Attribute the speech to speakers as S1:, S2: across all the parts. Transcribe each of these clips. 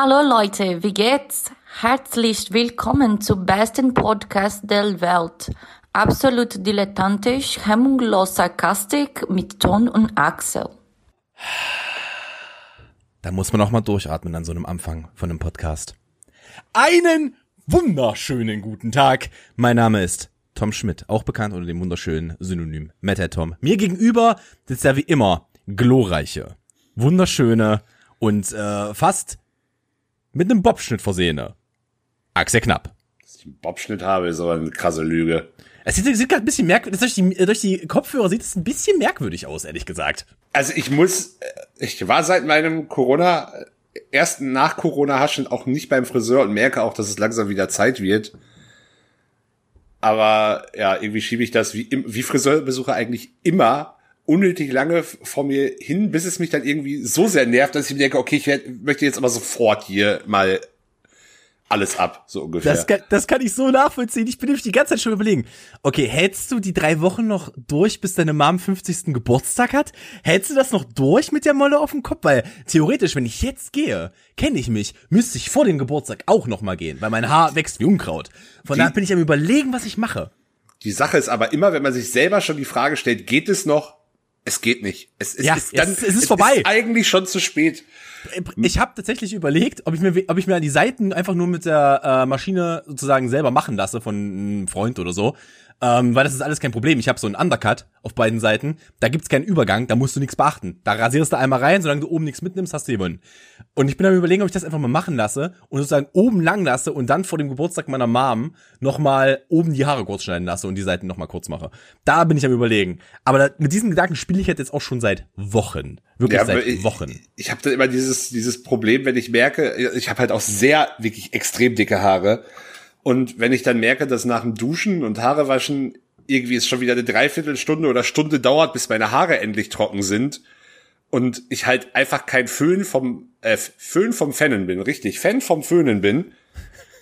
S1: Hallo Leute, wie geht's? Herzlich willkommen zum besten Podcast der Welt. Absolut dilettantisch, hemmungslos sarkastik mit Ton und Axel.
S2: Da muss man auch mal durchatmen an so einem Anfang von einem Podcast. Einen wunderschönen guten Tag. Mein Name ist Tom Schmidt, auch bekannt unter dem wunderschönen Synonym Meta Tom. Mir gegenüber sitzt ja wie immer glorreiche, wunderschöne und äh, fast mit einem Bobschnitt versehene Axel Knapp.
S3: Dass ich einen Bobschnitt habe, ist aber eine krasse Lüge.
S2: Es sieht, sieht gerade ein bisschen merkwürdig, durch die, durch die Kopfhörer sieht es ein bisschen merkwürdig aus, ehrlich gesagt.
S3: Also ich muss, ich war seit meinem Corona, ersten nach Corona-Haschen auch nicht beim Friseur und merke auch, dass es langsam wieder Zeit wird. Aber ja, irgendwie schiebe ich das wie, wie Friseurbesucher eigentlich immer unnötig lange vor mir hin, bis es mich dann irgendwie so sehr nervt, dass ich mir denke, okay, ich werd, möchte jetzt aber sofort hier mal alles ab, so ungefähr.
S2: Das kann, das kann ich so nachvollziehen. Ich bin nämlich die ganze Zeit schon überlegen. Okay, hältst du die drei Wochen noch durch, bis deine Mom 50. Geburtstag hat? Hältst du das noch durch mit der Molle auf dem Kopf? Weil theoretisch, wenn ich jetzt gehe, kenne ich mich, müsste ich vor dem Geburtstag auch noch mal gehen, weil mein Haar wächst wie Unkraut. Von daher bin ich am überlegen, was ich mache.
S3: Die Sache ist aber immer, wenn man sich selber schon die Frage stellt, geht es noch? Es geht nicht. Es, es
S2: ja,
S3: ist dann,
S2: es, es ist vorbei.
S3: Ist eigentlich schon zu spät.
S2: Ich habe tatsächlich überlegt, ob ich mir, ob ich mir die Seiten einfach nur mit der äh, Maschine sozusagen selber machen lasse von einem Freund oder so. Ähm, weil das ist alles kein Problem. Ich habe so einen Undercut auf beiden Seiten. Da gibt's keinen Übergang, da musst du nichts beachten. Da rasierst du einmal rein, solange du oben nichts mitnimmst, hast du gewonnen. Und ich bin am überlegen, ob ich das einfach mal machen lasse und sozusagen oben lang lasse und dann vor dem Geburtstag meiner Mom nochmal oben die Haare kurz schneiden lasse und die Seiten nochmal kurz mache. Da bin ich am überlegen. Aber da, mit diesen Gedanken spiele ich jetzt auch schon seit Wochen. Wirklich ja, seit
S3: ich,
S2: Wochen.
S3: Ich, ich habe da immer dieses, dieses Problem, wenn ich merke, ich habe halt auch sehr, wirklich extrem dicke Haare. Und wenn ich dann merke, dass nach dem Duschen und Haare waschen irgendwie es schon wieder eine Dreiviertelstunde oder Stunde dauert, bis meine Haare endlich trocken sind und ich halt einfach kein Föhn vom äh, Föhn vom Fennen bin, richtig, Fan vom Föhnen bin.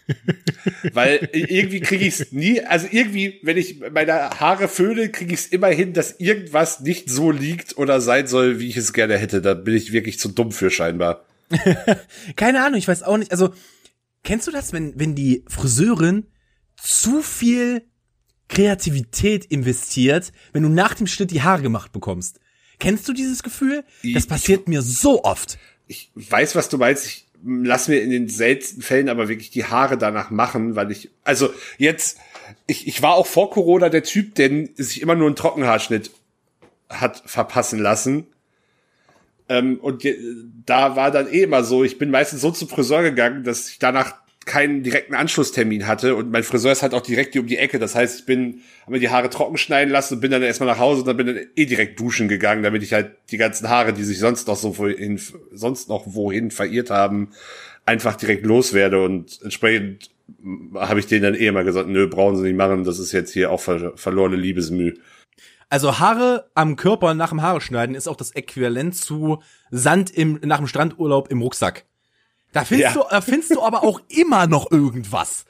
S3: Weil irgendwie kriege ich es nie, also irgendwie, wenn ich meine Haare föhne, kriege ich es immer hin, dass irgendwas nicht so liegt oder sein soll, wie ich es gerne hätte. Da bin ich wirklich zu dumm für scheinbar.
S2: Keine Ahnung, ich weiß auch nicht. Also, kennst du das, wenn, wenn die Friseurin zu viel Kreativität investiert, wenn du nach dem Schnitt die Haare gemacht bekommst. Kennst du dieses Gefühl? Das passiert ich, mir so oft.
S3: Ich weiß, was du meinst. Ich lass mir in den seltensten Fällen aber wirklich die Haare danach machen, weil ich, also jetzt, ich, ich war auch vor Corona der Typ, der sich immer nur einen Trockenhaarschnitt hat verpassen lassen. Ähm, und da war dann eh immer so, ich bin meistens so zum Friseur gegangen, dass ich danach keinen direkten Anschlusstermin hatte und mein Friseur ist halt auch direkt hier um die Ecke. Das heißt, ich bin, habe mir die Haare trocken schneiden lassen und bin dann erstmal nach Hause und dann bin dann eh direkt duschen gegangen, damit ich halt die ganzen Haare, die sich sonst noch so wohin, sonst noch wohin verirrt haben, einfach direkt loswerde und entsprechend habe ich denen dann eh immer gesagt, nö, brauchen sie nicht machen, das ist jetzt hier auch ver verlorene Liebesmüh.
S2: Also Haare am Körper nach dem Haare schneiden ist auch das Äquivalent zu Sand im, nach dem Strandurlaub im Rucksack. Da findest, ja. du, da findest du aber auch immer noch irgendwas.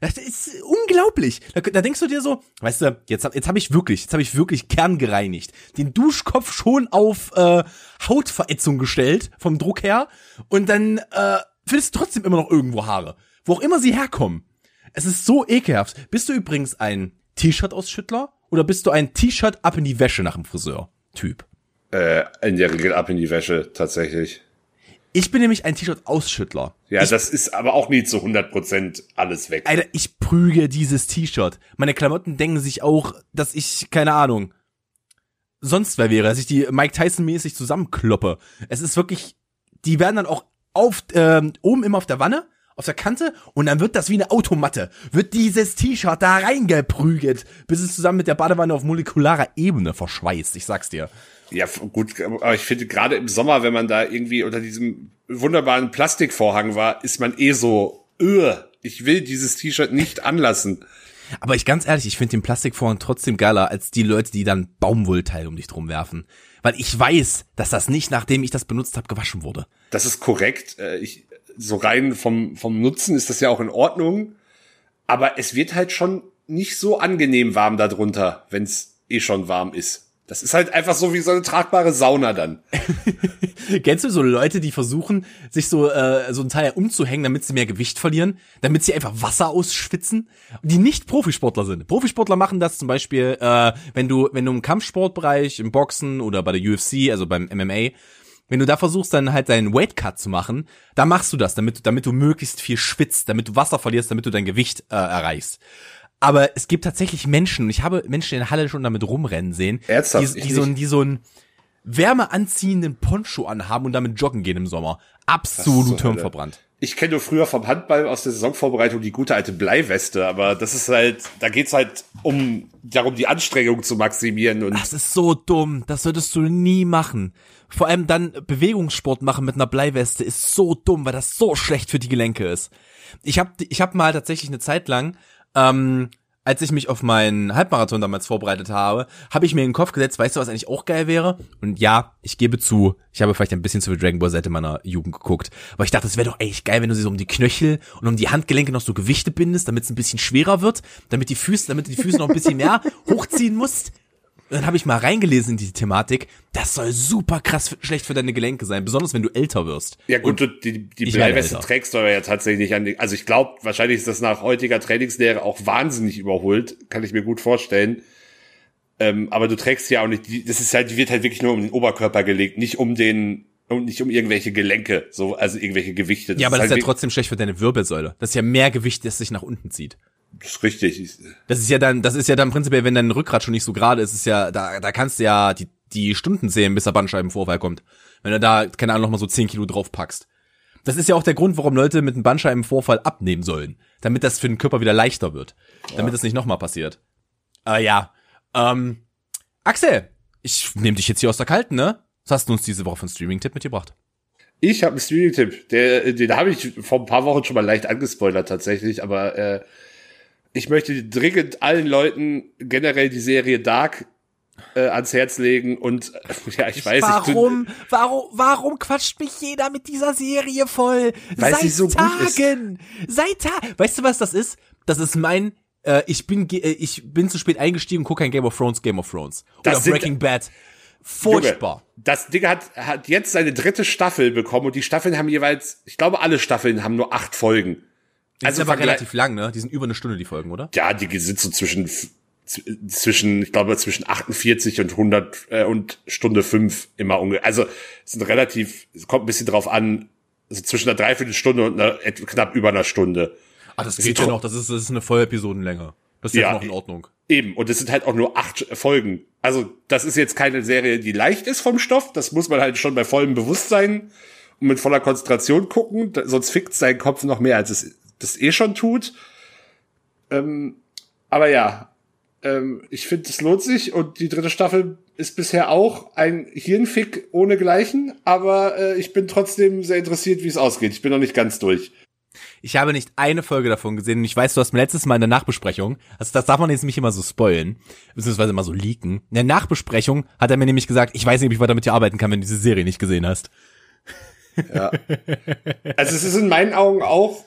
S2: Das ist unglaublich. Da, da denkst du dir so, weißt du, jetzt, jetzt habe ich wirklich, jetzt habe ich wirklich kerngereinigt, den Duschkopf schon auf äh, Hautverätzung gestellt vom Druck her und dann äh, findest du trotzdem immer noch irgendwo Haare, wo auch immer sie herkommen. Es ist so ekelhaft. Bist du übrigens ein T-Shirt-Ausschüttler oder bist du ein T-Shirt ab in die Wäsche nach dem Friseur-Typ?
S3: Äh, in der Regel ab in die Wäsche, tatsächlich.
S2: Ich bin nämlich ein T-Shirt-Ausschüttler.
S3: Ja,
S2: ich,
S3: das ist aber auch nie zu 100% alles weg.
S2: Alter, ich prüge dieses T-Shirt. Meine Klamotten denken sich auch, dass ich, keine Ahnung, sonst wer wäre, dass ich die Mike Tyson-mäßig zusammenkloppe. Es ist wirklich, die werden dann auch auf, ähm, oben immer auf der Wanne, auf der Kante und dann wird das wie eine Automatte. Wird dieses T-Shirt da reingeprügelt, bis es zusammen mit der Badewanne auf molekularer Ebene verschweißt. Ich sag's dir.
S3: Ja, gut, aber ich finde gerade im Sommer, wenn man da irgendwie unter diesem wunderbaren Plastikvorhang war, ist man eh so, öh, ich will dieses T-Shirt nicht anlassen.
S2: Aber ich ganz ehrlich, ich finde den Plastikvorhang trotzdem geiler als die Leute, die dann Baumwollteil um dich drum werfen. Weil ich weiß, dass das nicht, nachdem ich das benutzt habe, gewaschen wurde.
S3: Das ist korrekt. Äh, ich, so rein vom, vom Nutzen ist das ja auch in Ordnung. Aber es wird halt schon nicht so angenehm warm darunter, wenn es eh schon warm ist Das ist halt einfach so wie so eine tragbare Sauna dann.
S2: Kennst du so Leute, die versuchen, sich so äh, so ein Teil umzuhängen, damit sie mehr Gewicht verlieren, damit sie einfach Wasser ausschwitzen, die nicht Profisportler sind. Profisportler machen das zum Beispiel, äh, wenn du wenn du im Kampfsportbereich, im Boxen oder bei der UFC, also beim MMA, wenn du da versuchst, dann halt deinen Weight Cut zu machen, da machst du das, damit, damit du möglichst viel schwitzt, damit du Wasser verlierst, damit du dein Gewicht äh, erreichst. Aber es gibt tatsächlich Menschen, und ich habe Menschen in der Halle schon damit rumrennen sehen,
S3: Ernsthaft?
S2: die, die, so, die so einen wärmeanziehenden Poncho anhaben und damit joggen gehen im Sommer. Absolut hirnverbrannt.
S3: Ich kenne nur früher vom Handball aus der Saisonvorbereitung die gute alte Bleiweste, aber das ist halt, da geht's halt um darum, die Anstrengung zu maximieren und
S2: Das ist so dumm. Das solltest du nie machen. Vor allem dann Bewegungssport machen mit einer Bleiweste ist so dumm, weil das so schlecht für die Gelenke ist. Ich habe ich hab mal tatsächlich eine Zeit lang, ähm, als ich mich auf meinen Halbmarathon damals vorbereitet habe, habe ich mir in den Kopf gesetzt, weißt du, was eigentlich auch geil wäre? Und ja, ich gebe zu, ich habe vielleicht ein bisschen zu viel Dragon Ball Seite meiner Jugend geguckt. Aber ich dachte, es wäre doch echt geil, wenn du sie so um die Knöchel und um die Handgelenke noch so Gewichte bindest, damit es ein bisschen schwerer wird, damit die Füße, damit du die Füße noch ein bisschen mehr hochziehen musst. Und dann habe ich mal reingelesen in die Thematik. Das soll super krass schlecht für deine Gelenke sein, besonders wenn du älter wirst.
S3: Ja gut, du, die, die Bleiweste trägst du aber ja tatsächlich nicht an die, also ich glaube, wahrscheinlich ist das nach heutiger Trainingslehre auch wahnsinnig überholt, kann ich mir gut vorstellen. Ähm, aber du trägst ja auch nicht, die, das ist halt, die wird halt wirklich nur um den Oberkörper gelegt, nicht um den, um, nicht um irgendwelche Gelenke, so, also irgendwelche Gewichte.
S2: Ja, aber das ist ja
S3: halt
S2: trotzdem schlecht für deine Wirbelsäule. Das ist ja mehr Gewicht, das sich nach unten zieht.
S3: Das ist richtig. Ich-
S2: Das ist ja dann, das ist ja dann prinzipiell, wenn dein Rückgrat schon nicht so gerade ist, ist ja, da, da kannst du ja die, die Stunden zählen, bis der Bandscheibenvorfall kommt. Wenn du da, keine Ahnung, noch mal so 10 Kilo drauf packst. Das ist ja auch der Grund, warum Leute mit einem Bandscheibenvorfall abnehmen sollen. Damit das für den Körper wieder leichter wird. Damit es nicht nochmal passiert. Äh, ja. Ähm, Axel, ich nehme dich jetzt hier aus der Kalten, ne? Was hast du uns diese Woche für einen Streaming-Tipp mitgebracht?
S3: Ich habe einen Streaming-Tipp, der, den habe ich vor ein paar Wochen schon mal leicht angespoilert tatsächlich, aber äh, ich möchte dringend allen Leuten generell die Serie Dark äh, ans Herz legen und ja, ich weiß, ich
S2: warum, warum, warum quatscht mich jeder mit dieser Serie voll?
S3: Weil
S2: Seit
S3: sie so gut ist.
S2: Tagen. Seit Tagen. Weißt du, was das ist? Das ist mein, äh, ich bin, äh, ich bin zu spät eingestiegen und gucke kein Game of Thrones, Game of Thrones. Oder
S3: Das sind-
S2: Breaking Bad. Furchtbar.
S3: Junge, das Ding hat, hat jetzt seine dritte Staffel bekommen und die Staffeln haben jeweils, ich glaube, alle Staffeln haben nur acht Folgen.
S2: Die
S3: Also
S2: sind aber relativ lang, ne? Die sind über eine Stunde, die Folgen, oder?
S3: Ja, die sind so zwischen zwischen, ich glaube, zwischen 48 und 100 äh, und Stunde fünf immer ungefähr. Also es sind relativ, es kommt ein bisschen drauf an, also zwischen einer Dreiviertelstunde und einer, knapp über einer Stunde.
S2: Ah, das
S3: ist
S2: geht ja noch. Das ist, das ist eine Voll-Episodenlänge. Das ist
S3: Ja,
S2: noch in Ordnung.
S3: Eben, und es sind halt auch nur acht Folgen. Also das ist jetzt keine Serie, die leicht ist vom Stoff. Das muss man halt schon bei vollem Bewusstsein und mit voller Konzentration gucken. Sonst fickt sein Kopf noch mehr, als es das eh schon tut. Ähm, aber ja, ähm, ich finde, es lohnt sich und die dritte Staffel ist bisher auch ein Hirnfick ohne Gleichen, aber äh, ich bin trotzdem sehr interessiert, wie es ausgeht. Ich bin noch nicht ganz durch.
S2: Ich habe nicht eine Folge davon gesehen und ich weiß, du hast mir letztes Mal in der Nachbesprechung, also das darf man jetzt nicht immer so spoilen, beziehungsweise immer so leaken. In der Nachbesprechung hat er mir nämlich gesagt, ich weiß nicht, ob ich weiter mit dir arbeiten kann, wenn du diese Serie nicht gesehen hast.
S3: Also es ist in meinen Augen auch.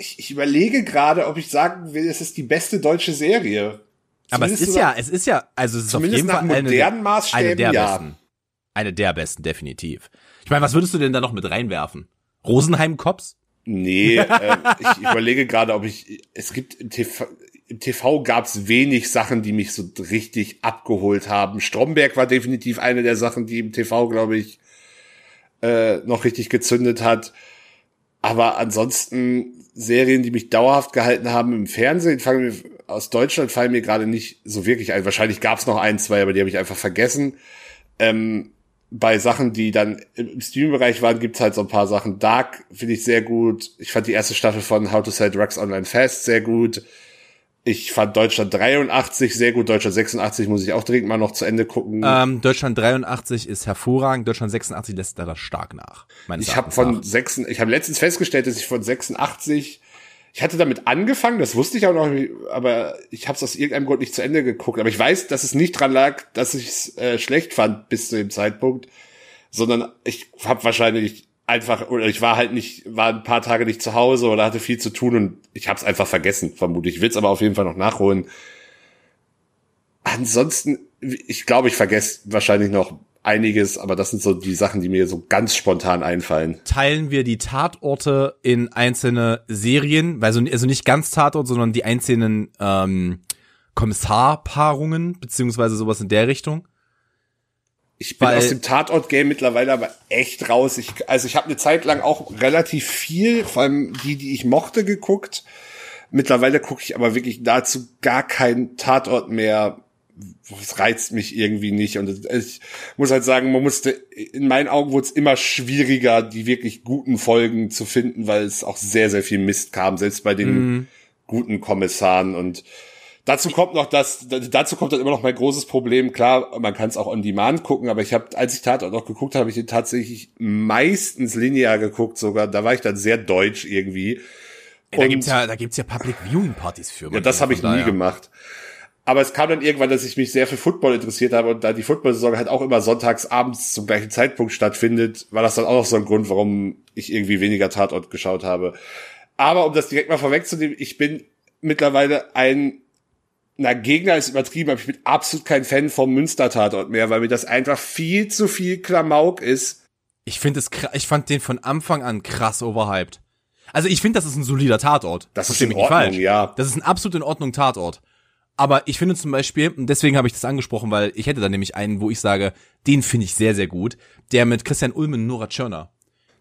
S3: Ich, ich überlege gerade, ob ich sagen will, es ist die beste deutsche Serie.
S2: Aber es ist ja, es ist ja, also es ist auf
S3: Zumindest
S2: jeden
S3: nach
S2: Fall eine,
S3: modernen
S2: der-
S3: Maßstäben,
S2: eine der
S3: ja.
S2: besten. Eine der besten, definitiv. Ich meine, was würdest du denn da noch mit reinwerfen? Rosenheim Cops?
S3: Nee, äh, ich überlege gerade, ob ich. Es gibt im TV, im TV gab es wenig Sachen, die mich so richtig abgeholt haben. Stromberg war definitiv eine der Sachen, die im TV, glaube ich, äh, noch richtig gezündet hat. Aber ansonsten Serien, die mich dauerhaft gehalten haben im Fernsehen, fangen mir, aus Deutschland fallen mir gerade nicht so wirklich ein. Wahrscheinlich gab es noch ein, zwei, aber die habe ich einfach vergessen. Ähm, bei Sachen, die dann im Streaming-Bereich waren, gibt's halt so ein paar Sachen. Dark finde ich sehr gut. Ich fand die erste Staffel von How to Sell Drugs Online Fast sehr gut. Ich fand Deutschland 83 sehr gut. Deutschland 86 muss ich auch dringend mal noch zu Ende gucken.
S2: Ähm, Deutschland 83 ist hervorragend, Deutschland 86 lässt da das stark nach.
S3: ich habe von
S2: nach.
S3: sechs, ich habe letztens festgestellt, dass ich von 86 ich hatte damit angefangen, das wusste ich auch noch, aber ich habe es aus irgendeinem Grund nicht zu Ende geguckt. Aber ich weiß, dass es nicht dran lag, dass ich es äh, schlecht fand bis zu dem Zeitpunkt, sondern ich habe wahrscheinlich einfach oder ich war halt nicht, war ein paar Tage nicht zu Hause oder hatte viel zu tun und ich habe es einfach vergessen, vermutlich. Ich will es aber auf jeden Fall noch nachholen. ansonsten, ich glaube, ich vergesse wahrscheinlich noch einiges, aber das sind so die Sachen, die mir so ganz spontan einfallen.
S2: Teilen wir die Tatorte in einzelne Serien, also, also nicht ganz Tatort, sondern die einzelnen ähm, Kommissarpaarungen, beziehungsweise sowas in der Richtung?
S3: Ich bin Weil, aus dem Tatort-Game mittlerweile aber echt raus. Ich, also ich habe eine Zeit lang auch relativ viel, vor allem die, die ich mochte, geguckt. Mittlerweile gucke ich aber wirklich dazu gar keinen Tatort mehr. Es reizt mich irgendwie nicht. Und ich muss halt sagen, man musste, in meinen Augen wurde es immer schwieriger, die wirklich guten Folgen zu finden, weil es auch sehr, sehr viel Mist kam, selbst bei den mm. guten Kommissaren. Und Dazu kommt noch das, dazu kommt dann immer noch mein großes Problem. Klar, man kann es auch on demand gucken, aber ich habe, als ich Tatort noch geguckt habe, habe ich den tatsächlich meistens linear geguckt sogar. Da war ich dann sehr deutsch irgendwie.
S2: Ja, da gibt's ja, da gibt's ja Public Viewing Partys für.
S3: Ja, das habe ich nie gemacht. Aber es kam dann irgendwann, dass ich mich sehr für Football interessiert habe und da die Football-Saison halt auch immer sonntags abends zum gleichen Zeitpunkt stattfindet, war das dann auch noch so ein Grund, warum ich irgendwie weniger Tatort geschaut habe. Aber um das direkt mal vorwegzunehmen, ich bin mittlerweile ein na, Gegner ist übertrieben, aber ich bin absolut kein Fan vom Münster-Tatort mehr, weil mir das einfach viel zu viel Klamauk ist.
S2: Ich finde es, ich fand den von Anfang an krass overhyped. Also ich finde, das ist ein solider Tatort.
S3: Das ist in Ordnung, falsch. ja.
S2: Das ist ein absolut in Ordnung Tatort. Aber ich finde zum Beispiel, und deswegen habe ich das angesprochen, weil ich hätte da nämlich einen, wo ich sage, den finde ich sehr, sehr gut. Der mit Christian Ulmen und Nora Tschirner.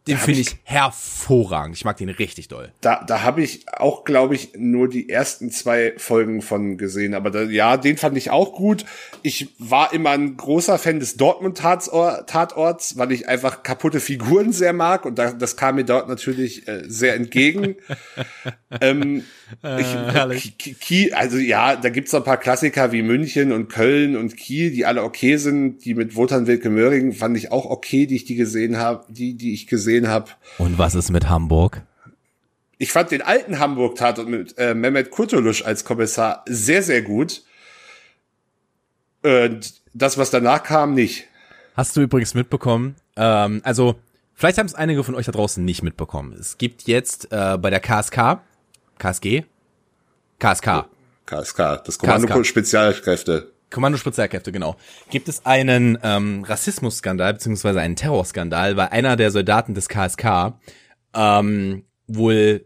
S2: Den finde ich, ich, hervorragend. Ich mag den richtig doll.
S3: Da, da habe ich auch, glaube ich, nur die ersten zwei Folgen von gesehen. Aber da, ja, den fand ich auch gut. Ich war immer ein großer Fan des Dortmund-Tatorts, weil ich einfach kaputte Figuren sehr mag. Und da, das kam mir dort natürlich äh, sehr entgegen. ähm, ich, Kiel, also ja, da gibt's noch ein paar Klassiker wie München und Köln und Kiel, die alle okay sind. Die mit Wotan Wilke Möhring fand ich auch okay, die ich die gesehen habe, die, die ich gesehen habe.
S2: Und was ist mit Hamburg?
S3: Ich fand den alten Hamburg-Tatort mit äh, Mehmet Kurtulusch als Kommissar sehr, sehr gut. Und das, was danach kam, nicht.
S2: Hast du übrigens mitbekommen? Ähm, also, vielleicht haben es einige von euch da draußen nicht mitbekommen. Es gibt jetzt äh, bei der KSK KSG? KSK.
S3: KSK, das Kommando KSK. Spezialkräfte.
S2: Kommando Spezialkräfte, genau. Gibt es einen ähm, Rassismusskandal beziehungsweise einen Terrorskandal, weil einer der Soldaten des KSK ähm, wohl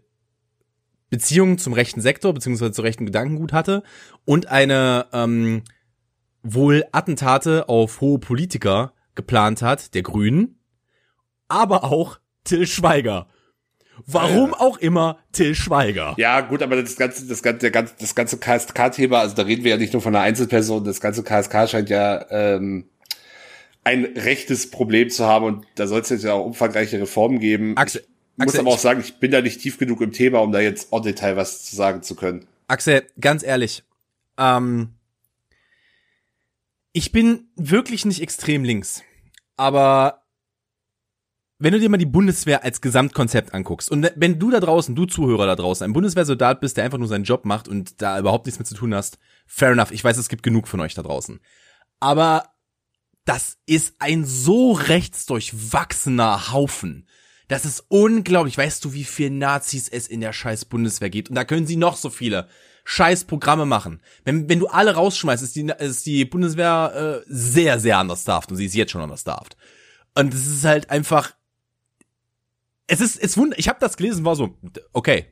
S2: Beziehungen zum rechten Sektor beziehungsweise zu rechten Gedankengut hatte und eine ähm, wohl Attentate auf hohe Politiker geplant hat, der Grünen, aber auch Till Schweiger. Warum ja. auch immer Till Schweiger.
S3: Ja, gut, aber das ganze, das ganze, ganze, das ganze KSK-Thema, also da reden wir ja nicht nur von einer Einzelperson, das ganze KSK scheint ja ähm, ein rechtes Problem zu haben und da soll es jetzt ja auch umfangreiche Reformen geben. Axel, ich muss Axel, aber auch sagen, ich bin da nicht tief genug im Thema, um da jetzt en Detail was zu sagen zu können.
S2: Axel, ganz ehrlich, ähm, ich bin wirklich nicht extrem links, aber wenn du dir mal die Bundeswehr als Gesamtkonzept anguckst und wenn du da draußen, du Zuhörer da draußen, ein Bundeswehrsoldat bist, der einfach nur seinen Job macht und da überhaupt nichts mit zu tun hast, fair enough. Ich weiß, es gibt genug von euch da draußen. Aber das ist ein so rechtsdurchwachsener Haufen. Das ist unglaublich. Weißt du, wie viel Nazis es in der scheiß Bundeswehr gibt? Und da können sie noch so viele scheiß Programme machen. Wenn, wenn du alle rausschmeißt, ist die, ist die Bundeswehr äh, sehr, sehr anders darf und sie ist jetzt schon anders darf. Und es ist halt einfach es ist, es wund, ich habe das gelesen, war so, okay,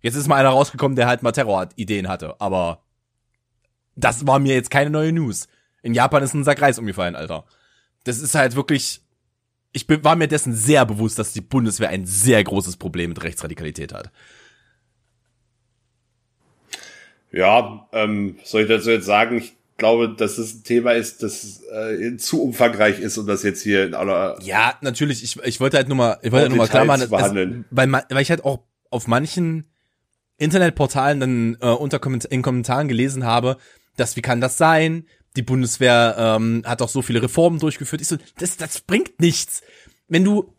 S2: jetzt ist mal einer rausgekommen, der halt mal Terrorideen hatte, aber das war mir jetzt keine neue News. In Japan ist ein Sack Reis umgefallen, Alter. Das ist halt wirklich, ich war mir dessen sehr bewusst, dass die Bundeswehr ein sehr großes Problem mit Rechtsradikalität hat.
S3: Ja, ähm, soll ich dazu jetzt sagen, ich glaube, dass es ein Thema ist, das äh, zu umfangreich ist, um das jetzt hier in aller
S2: Ja, natürlich. Ich, ich wollte halt nur mal, ich wollte halt nur mal klar machen, es, weil, weil ich halt auch auf manchen Internetportalen dann äh, unter in Kommentaren gelesen habe, dass wie kann das sein? Die Bundeswehr ähm, hat auch so viele Reformen durchgeführt. Ich so, das, das bringt nichts. Wenn du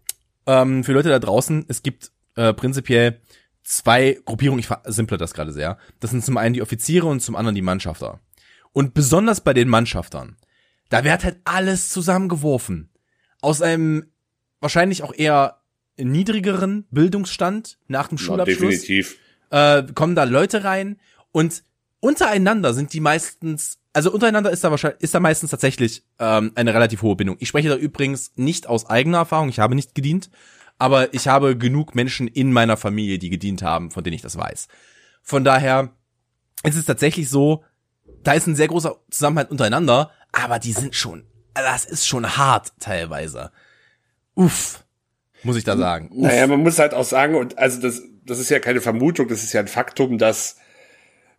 S2: ähm, für Leute da draußen, es gibt äh, prinzipiell zwei Gruppierungen, ich versimple das gerade sehr. Das sind zum einen die Offiziere und zum anderen die Mannschafter. Und besonders bei den Mannschaftern. Da wird halt alles zusammengeworfen. Aus einem wahrscheinlich auch eher niedrigeren Bildungsstand nach dem Schulabschluss. Ja, definitiv. Äh, kommen da Leute rein und untereinander sind die meistens also untereinander ist da wahrscheinlich, ist da meistens tatsächlich ähm, eine relativ hohe Bindung. Ich spreche da übrigens nicht aus eigener Erfahrung, ich habe nicht gedient, aber ich habe genug Menschen in meiner Familie, die gedient haben, von denen ich das weiß. Von daher ist es tatsächlich so, da ist ein sehr großer Zusammenhalt untereinander, aber die sind schon, das ist schon hart teilweise. Uff, muss ich da sagen. Uff.
S3: Naja, man muss halt auch sagen, und also das, das ist ja keine Vermutung, das ist ja ein Faktum, dass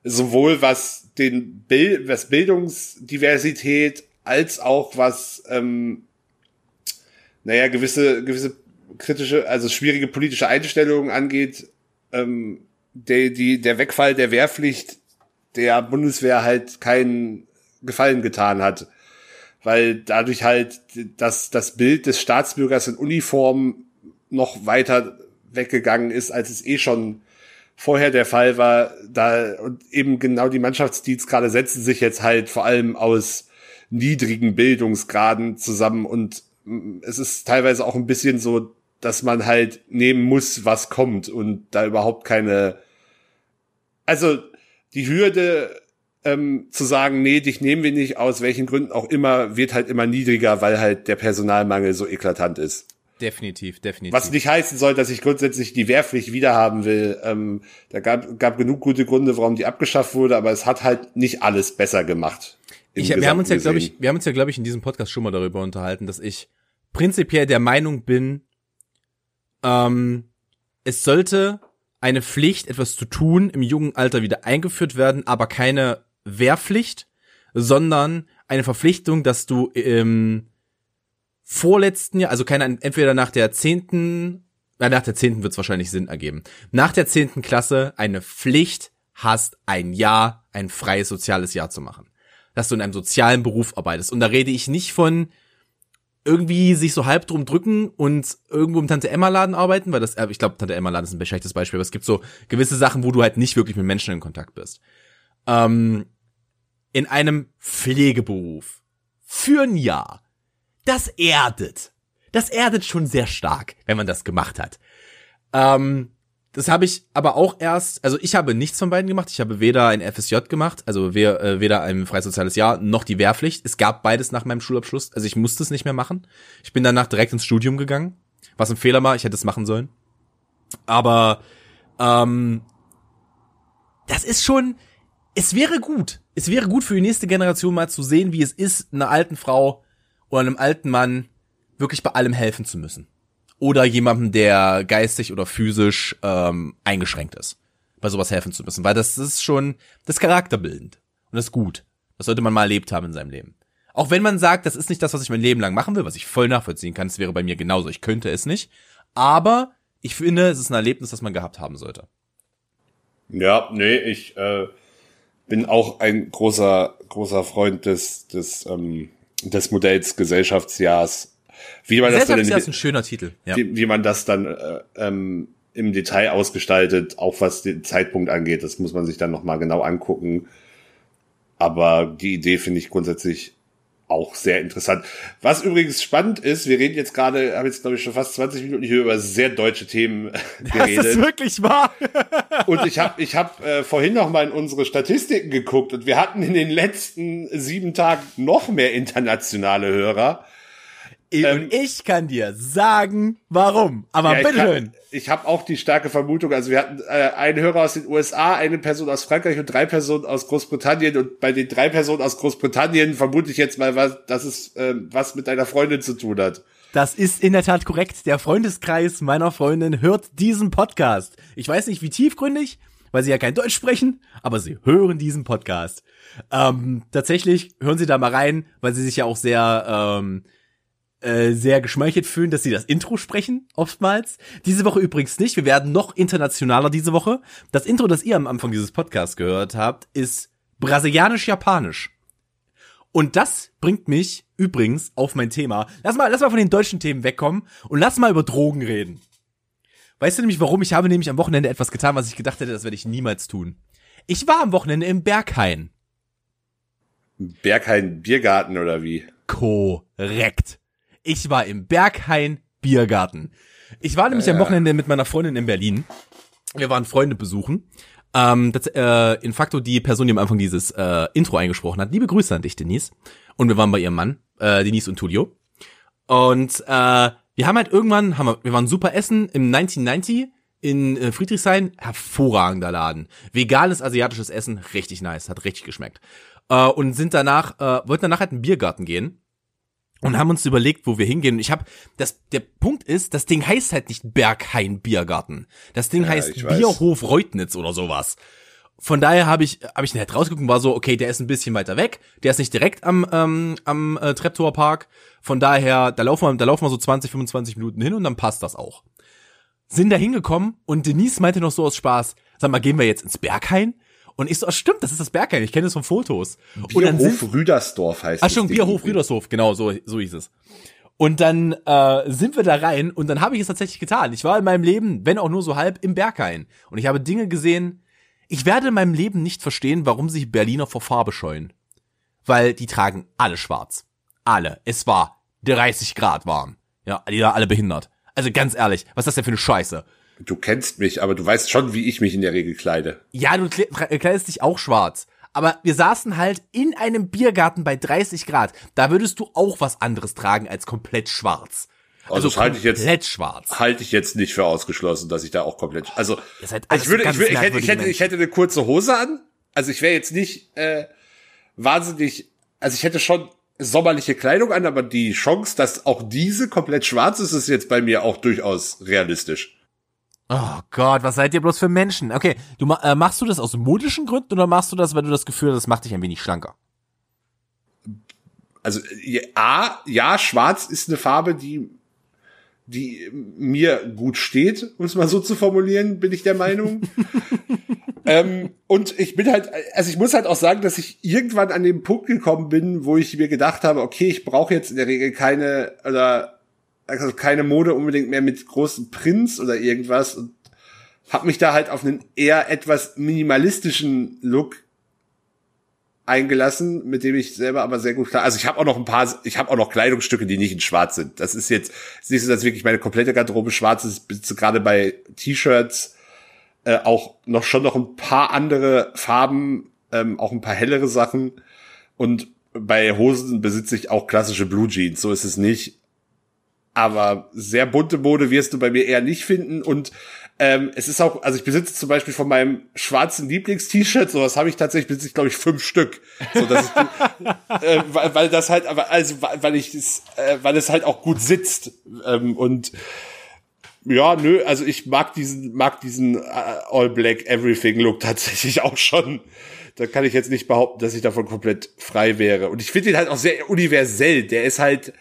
S3: sowohl was den Bild, was Bildungsdiversität als auch was, ähm, naja, gewisse, gewisse kritische, also schwierige politische Einstellungen angeht, ähm, der, die, der Wegfall der Wehrpflicht der Bundeswehr halt keinen Gefallen getan hat. Weil dadurch halt das, das Bild des Staatsbürgers in Uniform noch weiter weggegangen ist, als es eh schon vorher der Fall war, da und eben genau die Mannschaftsdienstgrade setzen sich jetzt halt vor allem aus niedrigen Bildungsgraden zusammen und mm, es ist teilweise auch ein bisschen so, dass man halt nehmen muss, was kommt und da überhaupt keine, also die Hürde ähm, zu sagen, nee, dich nehmen wir nicht, aus welchen Gründen auch immer, wird halt immer niedriger, weil halt der Personalmangel so eklatant ist.
S2: Definitiv, definitiv.
S3: Was nicht heißen soll, dass ich grundsätzlich die Wehrpflicht wiederhaben will. Ähm, da gab, gab genug gute Gründe, warum die abgeschafft wurde, aber es hat halt nicht alles besser gemacht.
S2: Ich, wir haben uns ja, glaube ich, wir haben uns ja, glaube ich, in diesem Podcast schon mal darüber unterhalten, dass ich prinzipiell der Meinung bin, ähm, es sollte eine Pflicht, etwas zu tun, im jungen Alter wieder eingeführt werden, aber keine Wehrpflicht, sondern eine Verpflichtung, dass du im vorletzten Jahr, also keine, entweder nach der zehnten, nach der zehnten wird es wahrscheinlich Sinn ergeben, nach der zehnten Klasse eine Pflicht hast, ein Jahr, ein freies soziales Jahr zu machen. Dass du in einem sozialen Beruf arbeitest. Und da rede ich nicht von irgendwie sich so halb drum drücken und irgendwo im Tante Emma Laden arbeiten, weil das, äh, ich glaube, Tante Emma Laden ist ein schlechtes Beispiel, aber es gibt so gewisse Sachen, wo du halt nicht wirklich mit Menschen in Kontakt bist. Ähm, in einem Pflegeberuf für ein Jahr das erdet. Das erdet schon sehr stark, wenn man das gemacht hat. Ähm, das habe ich aber auch erst, also ich habe nichts von beiden gemacht. Ich habe weder ein FSJ gemacht, also äh, weder ein freisoziales Jahr, noch die Wehrpflicht. Es gab beides nach meinem Schulabschluss. Also ich musste es nicht mehr machen. Ich bin danach direkt ins Studium gegangen. Was ein Fehler war, ich hätte es machen sollen. Aber ähm, das ist schon, es wäre gut. Es wäre gut für die nächste Generation mal zu sehen, wie es ist, einer alten Frau oder einem alten Mann wirklich bei allem helfen zu müssen. Oder jemandem, der geistig oder physisch ähm, eingeschränkt ist, bei sowas helfen zu müssen. Weil das ist schon, das charakterbildend. Und das ist gut. Das sollte man mal erlebt haben in seinem Leben. Auch wenn man sagt, das ist nicht das, was ich mein Leben lang machen will, was ich voll nachvollziehen kann, es wäre bei mir genauso. Ich könnte es nicht. Aber ich finde, es ist ein Erlebnis, das man gehabt haben sollte.
S3: Ja, nee, ich äh, bin auch ein großer, großer Freund des, des ähm, des Modells Gesellschaftsjahrs.
S2: Wie man das dann ist ein schöner Titel.
S3: Ja. Wie, wie man das dann äh, ähm, im Detail ausgestaltet, auch was den Zeitpunkt angeht, das muss man sich dann nochmal genau angucken. Aber die Idee finde ich grundsätzlich auch sehr interessant. Was übrigens spannend ist, wir reden jetzt gerade, habe jetzt glaube ich schon fast 20 Minuten hier über sehr deutsche Themen geredet. Das ist
S2: wirklich wahr.
S3: und ich habe ich hab, äh, vorhin noch mal in unsere Statistiken geguckt und wir hatten in den letzten sieben Tagen noch mehr internationale Hörer.
S2: Ähm, und ich kann dir sagen, warum. Aber ja, bitteschön.
S3: Ich habe auch die starke Vermutung, also wir hatten äh, einen Hörer aus den USA, eine Person aus Frankreich und drei Personen aus Großbritannien. Und bei den drei Personen aus Großbritannien vermute ich jetzt mal, was, dass es äh, was mit deiner Freundin zu tun hat.
S2: Das ist in der Tat korrekt. Der Freundeskreis meiner Freundin hört diesen Podcast. Ich weiß nicht, wie tiefgründig, weil sie ja kein Deutsch sprechen, aber sie hören diesen Podcast. Ähm, tatsächlich hören sie da mal rein, weil sie sich ja auch sehr ähm, äh, sehr geschmeichelt fühlen, dass sie das Intro sprechen, oftmals. Diese Woche übrigens nicht. Wir werden noch internationaler diese Woche. Das Intro, das ihr am Anfang dieses Podcasts gehört habt, ist brasilianisch-japanisch. Und das bringt mich übrigens auf mein Thema. Lass mal, lass mal von den deutschen Themen wegkommen und lass mal über Drogen reden. Weißt du nämlich warum? Ich habe nämlich am Wochenende etwas getan, was ich gedacht hätte, das werde ich niemals tun. Ich war am Wochenende im Berghain.
S3: Berghain Biergarten oder wie?
S2: Korrekt. Ich war im Berghain Biergarten. Ich war nämlich ja. am Wochenende mit meiner Freundin in Berlin. wir waren Freunde besuchen. Ähm, das, äh, in facto die Person, die am Anfang dieses äh, Intro eingesprochen hat. Liebe Grüße an dich, Denise. Und wir waren bei ihrem Mann, äh, Denise und Tulio. Und äh, wir haben halt irgendwann, haben wir, wir waren super essen im 1990 in äh, Friedrichshain, hervorragender Laden. Veganes asiatisches Essen, richtig nice, hat richtig geschmeckt. Äh, und sind danach, äh, wollten danach halt in den Biergarten gehen und haben uns überlegt, wo wir hingehen. Und ich habe, das, der Punkt ist, das Ding heißt halt nicht Berghain Biergarten. Das Ding
S3: Ja,
S2: heißt. Bierhof Reutnitz oder sowas. Von daher habe ich, habe ich halt rausgeguckt und war so, okay, der ist ein bisschen weiter weg. Der ist nicht direkt am, ähm, am äh, Treptower Park. Von daher, da laufen wir, da laufen wir so 20, 25 Minuten hin und dann passt das auch. Sind da hingekommen und Denise meinte noch so aus Spaß, sag mal, gehen wir jetzt ins Berghain? Und ich so, ah, stimmt, das ist das Berghain, ich kenne das von Fotos. und dann sind,
S3: Bierhof Rüdersdorf heißt
S2: Ach schon, Bierhof. Rüdershof, genau, so, so hieß es. Und dann äh, sind wir da rein und dann habe ich es tatsächlich getan. Ich war in meinem Leben, wenn auch nur so halb, im Berghain. Und ich habe Dinge gesehen, ich werde in meinem Leben nicht verstehen, warum sich Berliner vor Farbe scheuen. Weil die tragen alle schwarz. Alle. Es war 30 Grad warm. Ja, die waren alle behindert. Also ganz ehrlich, was ist das denn für eine Scheiße?
S3: Du kennst mich, aber du weißt schon, wie ich mich in der Regel kleide.
S2: Ja, du kleidest dich auch schwarz. Aber wir saßen halt in einem Biergarten bei 30 Grad. Da würdest du auch was anderes tragen als komplett schwarz.
S3: Also, das halte ich jetzt
S2: komplett schwarz.
S3: halte ich jetzt nicht für ausgeschlossen, dass ich da auch komplett also
S2: alles
S3: ich würde ich, würde, ich, hätte, ich hätte ich hätte eine kurze Hose an. Also ich wäre jetzt nicht äh, wahnsinnig also ich hätte schon sommerliche Kleidung an, aber die Chance, dass auch diese komplett schwarz ist, ist jetzt bei mir auch durchaus realistisch.
S2: Oh Gott, was seid ihr bloß für Menschen? Okay, du äh, machst du das aus modischen Gründen oder machst du das, weil du das Gefühl hast, das macht dich ein wenig schlanker?
S3: Also ja, A, ja, schwarz ist eine Farbe, die die mir gut steht, um es mal so zu formulieren, bin ich der Meinung. ähm, und ich bin halt, also ich muss halt auch sagen, dass ich irgendwann an den Punkt gekommen bin, wo ich mir gedacht habe, okay, ich brauche jetzt in der Regel keine oder also keine Mode unbedingt mehr mit großen Prints oder irgendwas und habe mich da halt auf einen eher etwas minimalistischen Look eingelassen, mit dem ich selber aber sehr gut klar. Also ich habe auch noch ein paar, ich habe auch noch Kleidungsstücke, die nicht in Schwarz sind. Das ist jetzt ist nicht dass wirklich meine komplette Garderobe schwarz ist. Besitze gerade bei T-Shirts äh, auch noch schon noch ein paar andere Farben, ähm, auch ein paar hellere Sachen. Und bei Hosen besitze ich auch klassische Blue Jeans. So ist es nicht. Aber sehr bunte Mode wirst du bei mir eher nicht finden. Und ähm, es ist auch, also ich besitze zum Beispiel von meinem schwarzen Lieblings-T-Shirt, sowas habe ich tatsächlich, besitze ich glaube ich fünf Stück. So, dass ich, äh, weil, weil das halt, aber also weil ich es, äh, weil es halt auch gut sitzt. Ähm, und ja, nö, also ich mag diesen, mag diesen äh, All Black Everything Look tatsächlich auch schon. Da kann ich jetzt nicht behaupten, dass ich davon komplett frei wäre. Und ich finde ihn halt auch sehr universell. Der ist halt,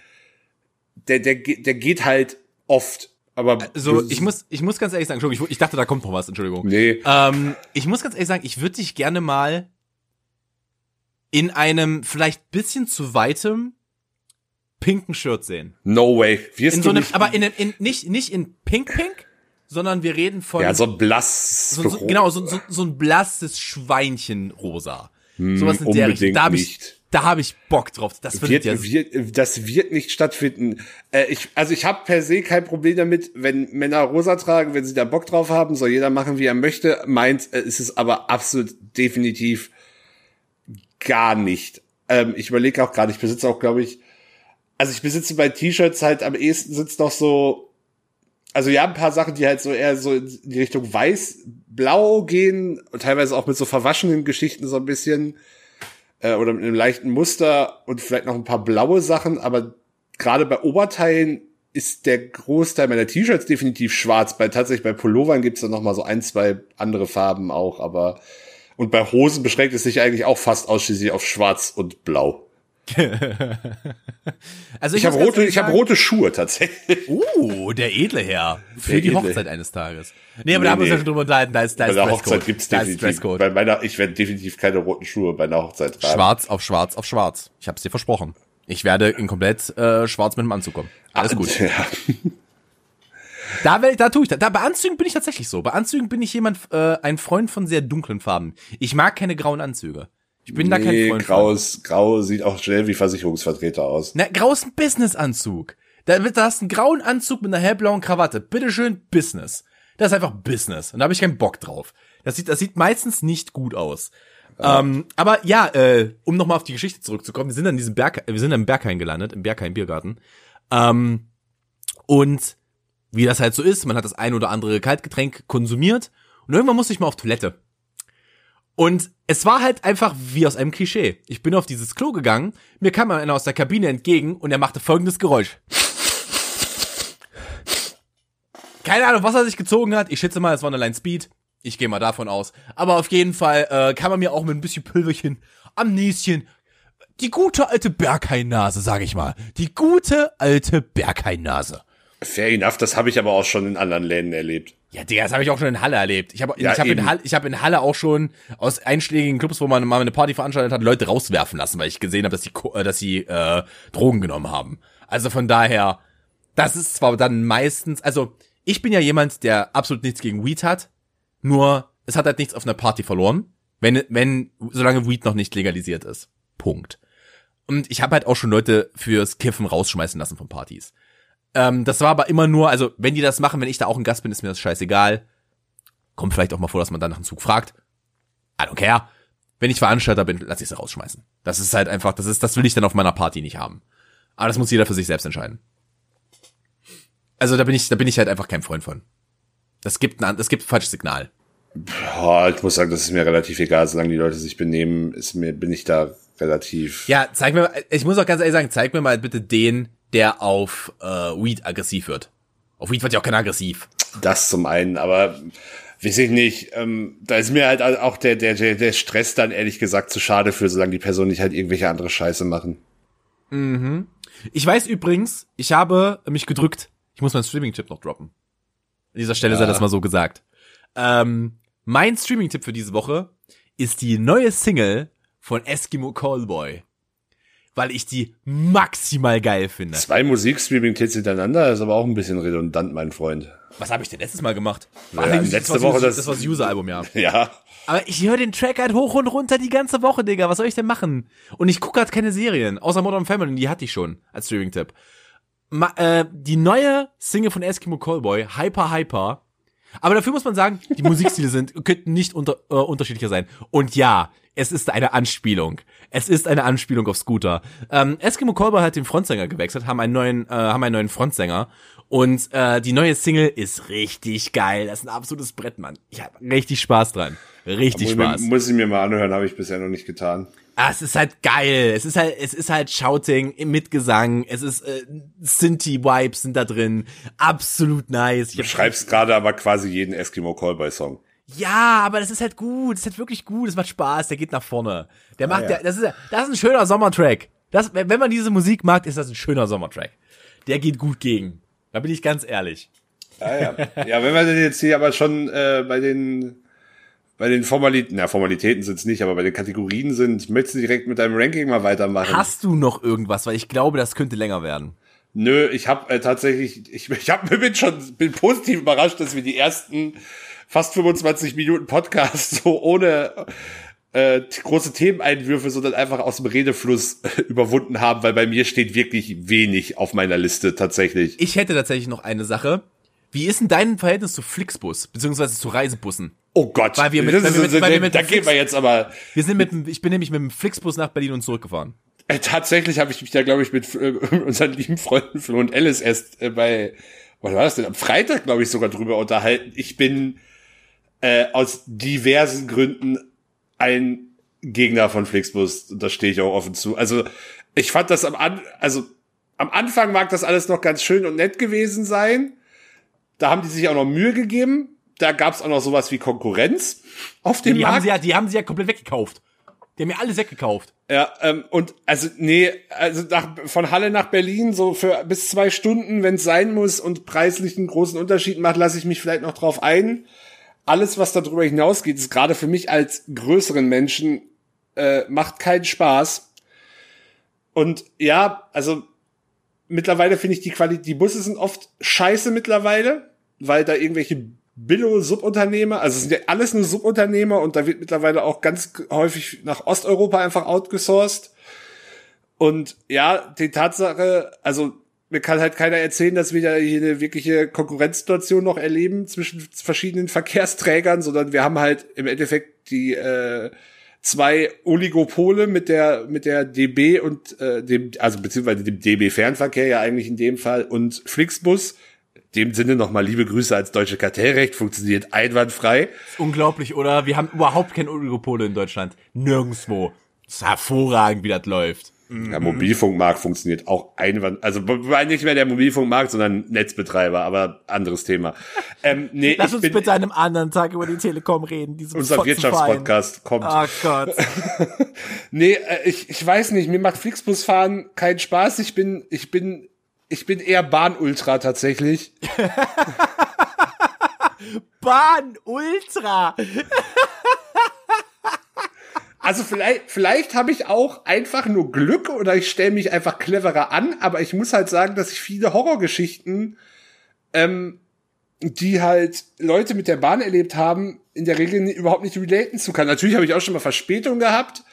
S3: der, der, der geht halt oft. Aber
S2: So, ich muss, ich muss ganz ehrlich sagen, Entschuldigung, ich, ich dachte, da kommt noch was, Entschuldigung.
S3: Nee.
S2: Ähm, ich muss ganz ehrlich sagen, ich würde dich gerne mal in einem vielleicht bisschen zu weitem pinken Shirt sehen.
S3: No way. Wirst
S2: In
S3: du
S2: so einem,
S3: nicht,
S2: aber in, in nicht nicht in pink pink, sondern wir reden von
S3: ja, so ein blass.
S2: so, so, genau so, so, so ein blasses Schweinchenrosa. Sowas in der Richtung. Da habe ich
S3: nicht.
S2: Da habe ich Bock drauf. Das wird,
S3: wird, wird, das wird nicht stattfinden. Äh, ich, also ich habe per se kein Problem damit, wenn Männer rosa tragen, wenn sie da Bock drauf haben, soll jeder machen, wie er möchte. Meint äh, ist es aber absolut definitiv gar nicht. Ähm, ich überlege auch gerade, ich besitze auch, glaube ich, also ich besitze bei T-Shirts halt am ehesten sitzt noch so, also ja, ein paar Sachen, die halt so eher so in die Richtung weiß-blau gehen und teilweise auch mit so verwaschenen Geschichten so ein bisschen äh, oder mit einem leichten Muster und vielleicht noch ein paar blaue Sachen, aber gerade bei Oberteilen ist der Großteil meiner T-Shirts definitiv schwarz. Bei tatsächlich bei Pullovern gibt's dann noch mal so ein, zwei andere Farben auch, aber und bei Hosen beschränkt es sich eigentlich auch fast ausschließlich auf schwarz und blau.
S2: also
S3: Ich
S2: muss
S3: habe rote, ich habe rote Schuhe tatsächlich.
S2: Oh, der edle Herr. Für
S3: Der
S2: die
S3: edle.
S2: Hochzeit eines Tages. Nee, aber
S3: Nee,
S2: da haben wir uns ja schon drüber unterhalten, da ist, da
S3: Bei
S2: ist
S3: der
S2: Dresscode.
S3: Hochzeit gibt's
S2: da
S3: definitiv.
S2: Dresscode.
S3: Bei meiner, ich werde definitiv keine roten Schuhe bei einer Hochzeit tragen.
S2: Schwarz auf schwarz auf schwarz. Ich hab's dir versprochen. Ich werde in komplett äh, schwarz mit dem Anzug kommen. Alles gut.
S3: Ja.
S2: Da, will, da tue ich das. Da, bei Anzügen bin ich tatsächlich so. Bei Anzügen bin ich jemand, äh, ein Freund von sehr dunklen Farben. Ich mag keine grauen Anzüge. Ich bin da kein
S3: Nee,
S2: Freund von.
S3: graues, grau sieht auch schnell wie Versicherungsvertreter aus.
S2: Na, grau ist ein Business-Anzug. Da, wird- da hast du einen grauen Anzug mit einer hellblauen Krawatte. Bitteschön, Business. Das ist einfach Business. Und da habe ich keinen Bock drauf. Das sieht, das sieht meistens nicht gut aus. Ähm, aber ja, äh, um nochmal auf die Geschichte zurückzukommen, wir sind an diesem Berg, wir sind im Berghain gelandet, im Berghain Biergarten. Ähm, und wie das halt so ist, man hat das ein oder andere Kaltgetränk konsumiert und irgendwann musste ich mal auf Toilette. Und es war halt einfach wie aus einem Klischee. Ich bin auf dieses Klo gegangen, mir kam einer aus der Kabine entgegen und er machte folgendes Geräusch. Keine Ahnung, was er sich gezogen hat. Ich schätze mal, es war eine Line Speed. Ich gehe mal davon aus. Aber auf jeden Fall äh, kann man mir auch mit ein bisschen Pülverchen am Näschen die gute alte Berghainnase, sage ich mal. Die gute alte Berghainnase.
S3: Fair enough, das habe ich aber auch schon in anderen Läden erlebt.
S2: Ja, Digga, das habe ich auch schon in Halle erlebt. Ich habe
S3: Ja,
S2: ich hab in. Halle, ich hab in Halle auch schon aus einschlägigen Clubs, wo man mal eine Party veranstaltet hat, Leute rauswerfen lassen, weil ich gesehen habe, dass sie äh, dass sie äh, Drogen genommen haben. Also von daher, das ist zwar dann meistens, also ich bin ja jemand, der absolut nichts gegen Weed hat, nur es hat halt nichts auf einer Party verloren, wenn wenn solange Weed noch nicht legalisiert ist. Punkt. Und ich habe halt auch schon Leute fürs Kiffen rausschmeißen lassen von Partys. Ähm, das war aber immer nur, also wenn die das machen, wenn ich da auch ein Gast bin, ist mir das scheißegal. Kommt vielleicht auch mal vor, dass man dann nach dem Zug fragt. I don't care. Wenn ich Veranstalter bin, lass ich sie rausschmeißen. Das ist halt einfach, das ist, das will ich dann auf meiner Party nicht haben. Aber das muss jeder für sich selbst entscheiden. Also da bin ich, da bin ich halt einfach kein Freund von. Das gibt ein, das gibt ein falsches Signal.
S3: Boah, ich muss sagen, das ist mir relativ egal, solange die Leute sich benehmen, ist mir, bin ich da relativ.
S2: Ja, zeig mir, ich muss auch ganz ehrlich sagen, zeig mir mal bitte den, der auf äh, Weed aggressiv wird. Auf Weed wird ja auch keiner aggressiv.
S3: Das zum einen, aber weiß ich nicht, ähm, da ist mir halt auch der, der, der, der Stress dann ehrlich gesagt zu schade für, solange die Person nicht halt irgendwelche andere Scheiße machen.
S2: Ich weiß übrigens, ich habe mich gedrückt. Ich muss meinen Streaming-Tipp noch droppen. An dieser Stelle sei das mal so gesagt. Ähm, mein Streaming-Tipp für diese Woche ist die neue Single von Eskimo Callboy. Weil ich die maximal geil finde.
S3: Zwei Musikstreaming-Tits hintereinander ist aber auch ein bisschen redundant, mein Freund.
S2: Was habe ich denn letztes Mal gemacht?
S3: Ja,
S2: Ach, das
S3: letzte
S2: war
S3: Woche
S2: das,
S3: das-
S2: das war das User-Album, ja.
S3: Ja.
S2: Aber ich höre den Track halt hoch und runter die ganze Woche, Digga. Was soll ich denn machen? Und ich gucke halt keine Serien, außer Modern Family, die hatte ich schon als Streaming-Tipp. Ma äh, die neue Single von Eskimo Callboy, Hyper Hyper. Aber dafür muss man sagen, die Musikstile sind, könnten nicht unter, äh, unterschiedlicher sein. Und ja, es ist eine Anspielung. Es ist eine Anspielung auf Scooter. Ähm, Eskimo Callboy hat den Frontsänger gewechselt, haben einen neuen, äh, haben einen neuen Frontsänger. Und äh, die neue Single ist richtig geil. Das ist ein absolutes Brett, Mann. Ich habe richtig Spaß dran. Richtig
S3: Muss,
S2: Spaß.
S3: muss ich mir mal anhören, habe ich bisher noch nicht getan.
S2: Ah, es ist halt geil. Es ist halt, es ist halt Shouting mit Gesang. Es ist äh, Synthi-Vibes sind da drin. Absolut nice. Ich
S3: Du schreibst gerade aber quasi jeden Eskimo Callboy Song.
S2: ja, aber das ist halt gut. Das ist halt wirklich gut. Es macht Spaß. Der geht nach vorne. Der macht,
S3: ja.
S2: der, das ist, das ist ein schöner Sommertrack. Das, wenn wenn man diese Musik mag, ist das ein schöner Sommertrack. Der geht gut gegen. Da bin ich ganz ehrlich.
S3: Ah, ja. ja, wenn wir denn jetzt hier aber schon äh, bei den bei den Formalitäten, na Formalitäten sind es nicht, aber bei den Kategorien sind, möchtest du direkt mit deinem Ranking mal weitermachen?
S2: Hast du noch irgendwas? Weil ich glaube, das könnte länger werden.
S3: Nö, ich habe äh, tatsächlich, ich, ich hab, bin schon bin positiv überrascht, dass wir die ersten fast 25 Minuten Podcast so ohne äh, große Themeneinwürfe, sondern einfach aus dem Redefluss äh, überwunden haben, weil bei mir steht wirklich wenig auf meiner Liste tatsächlich.
S2: Ich hätte tatsächlich noch eine Sache. Wie ist denn dein Verhältnis zu Flixbus, beziehungsweise zu Reisebussen?
S3: Oh Gott,
S2: Weil wir mit-
S3: das
S2: weil wir mit- weil wir mit
S3: da gehen wir jetzt aber
S2: Wir sind mit, ich bin nämlich mit dem Flixbus nach Berlin und zurückgefahren.
S3: Äh, tatsächlich habe ich mich da, glaube ich, mit äh, unseren lieben Freunden Flo und Alice erst äh, bei, was war das denn, am Freitag, glaube ich, sogar drüber unterhalten. Ich bin äh, aus diversen Gründen ein Gegner von Flixbus. Da stehe ich auch offen zu. Also ich fand das am An also am Anfang mag das alles noch ganz schön und nett gewesen sein. Da haben die sich auch noch Mühe gegeben. Da gab es auch noch sowas wie Konkurrenz auf dem
S2: Die haben
S3: Markt.
S2: sie ja, die haben sie ja komplett weggekauft. Die haben ja alles weggekauft.
S3: Ja, ähm, und also nee, also nach, von Halle nach Berlin so für bis zwei Stunden, wenn es sein muss und preislich einen großen Unterschied macht, lasse ich mich vielleicht noch drauf ein. Alles, was darüber hinausgeht, ist gerade für mich als größeren Menschen äh, macht keinen Spaß. Und ja, also mittlerweile finde ich die Qualität, die Busse sind oft scheiße mittlerweile, weil da irgendwelche Billo-Subunternehmer, also es sind ja alles nur Subunternehmer und da wird mittlerweile auch ganz häufig nach Osteuropa einfach outgesourced. Und ja, die Tatsache, also mir kann halt keiner erzählen, dass wir da hier eine wirkliche Konkurrenzsituation noch erleben zwischen verschiedenen Verkehrsträgern, sondern wir haben halt im Endeffekt die äh, zwei Oligopole mit der mit der DB und äh, dem also beziehungsweise dem DB Fernverkehr ja eigentlich in dem Fall und Flixbus. Dem Sinne nochmal liebe Grüße als deutsche Kartellrecht funktioniert einwandfrei.
S2: Unglaublich, oder? Wir haben überhaupt keine Oligopole in Deutschland. Nirgendwo. Das ist hervorragend, wie das läuft.
S3: Der Mobilfunkmarkt funktioniert auch einwand, also nicht mehr der Mobilfunkmarkt, sondern Netzbetreiber, aber anderes Thema. Ähm, nee,
S2: Lass uns bitte an einem anderen Tag über die Telekom reden.
S3: Unser Wirtschaftspodcast kommt.
S2: Oh Gott.
S3: nee, äh, ich, ich weiß nicht, mir macht Flixbusfahren keinen Spaß. Ich bin, ich bin, ich bin eher Bahnultra tatsächlich.
S2: Bahnultra.
S3: Also vielleicht, vielleicht habe ich auch einfach nur Glück oder ich stelle mich einfach cleverer an, aber ich muss halt sagen, dass ich viele Horrorgeschichten, ähm, die halt Leute mit der Bahn erlebt haben, in der Regel überhaupt nicht relaten zu kann. Natürlich habe ich auch schon mal Verspätung gehabt,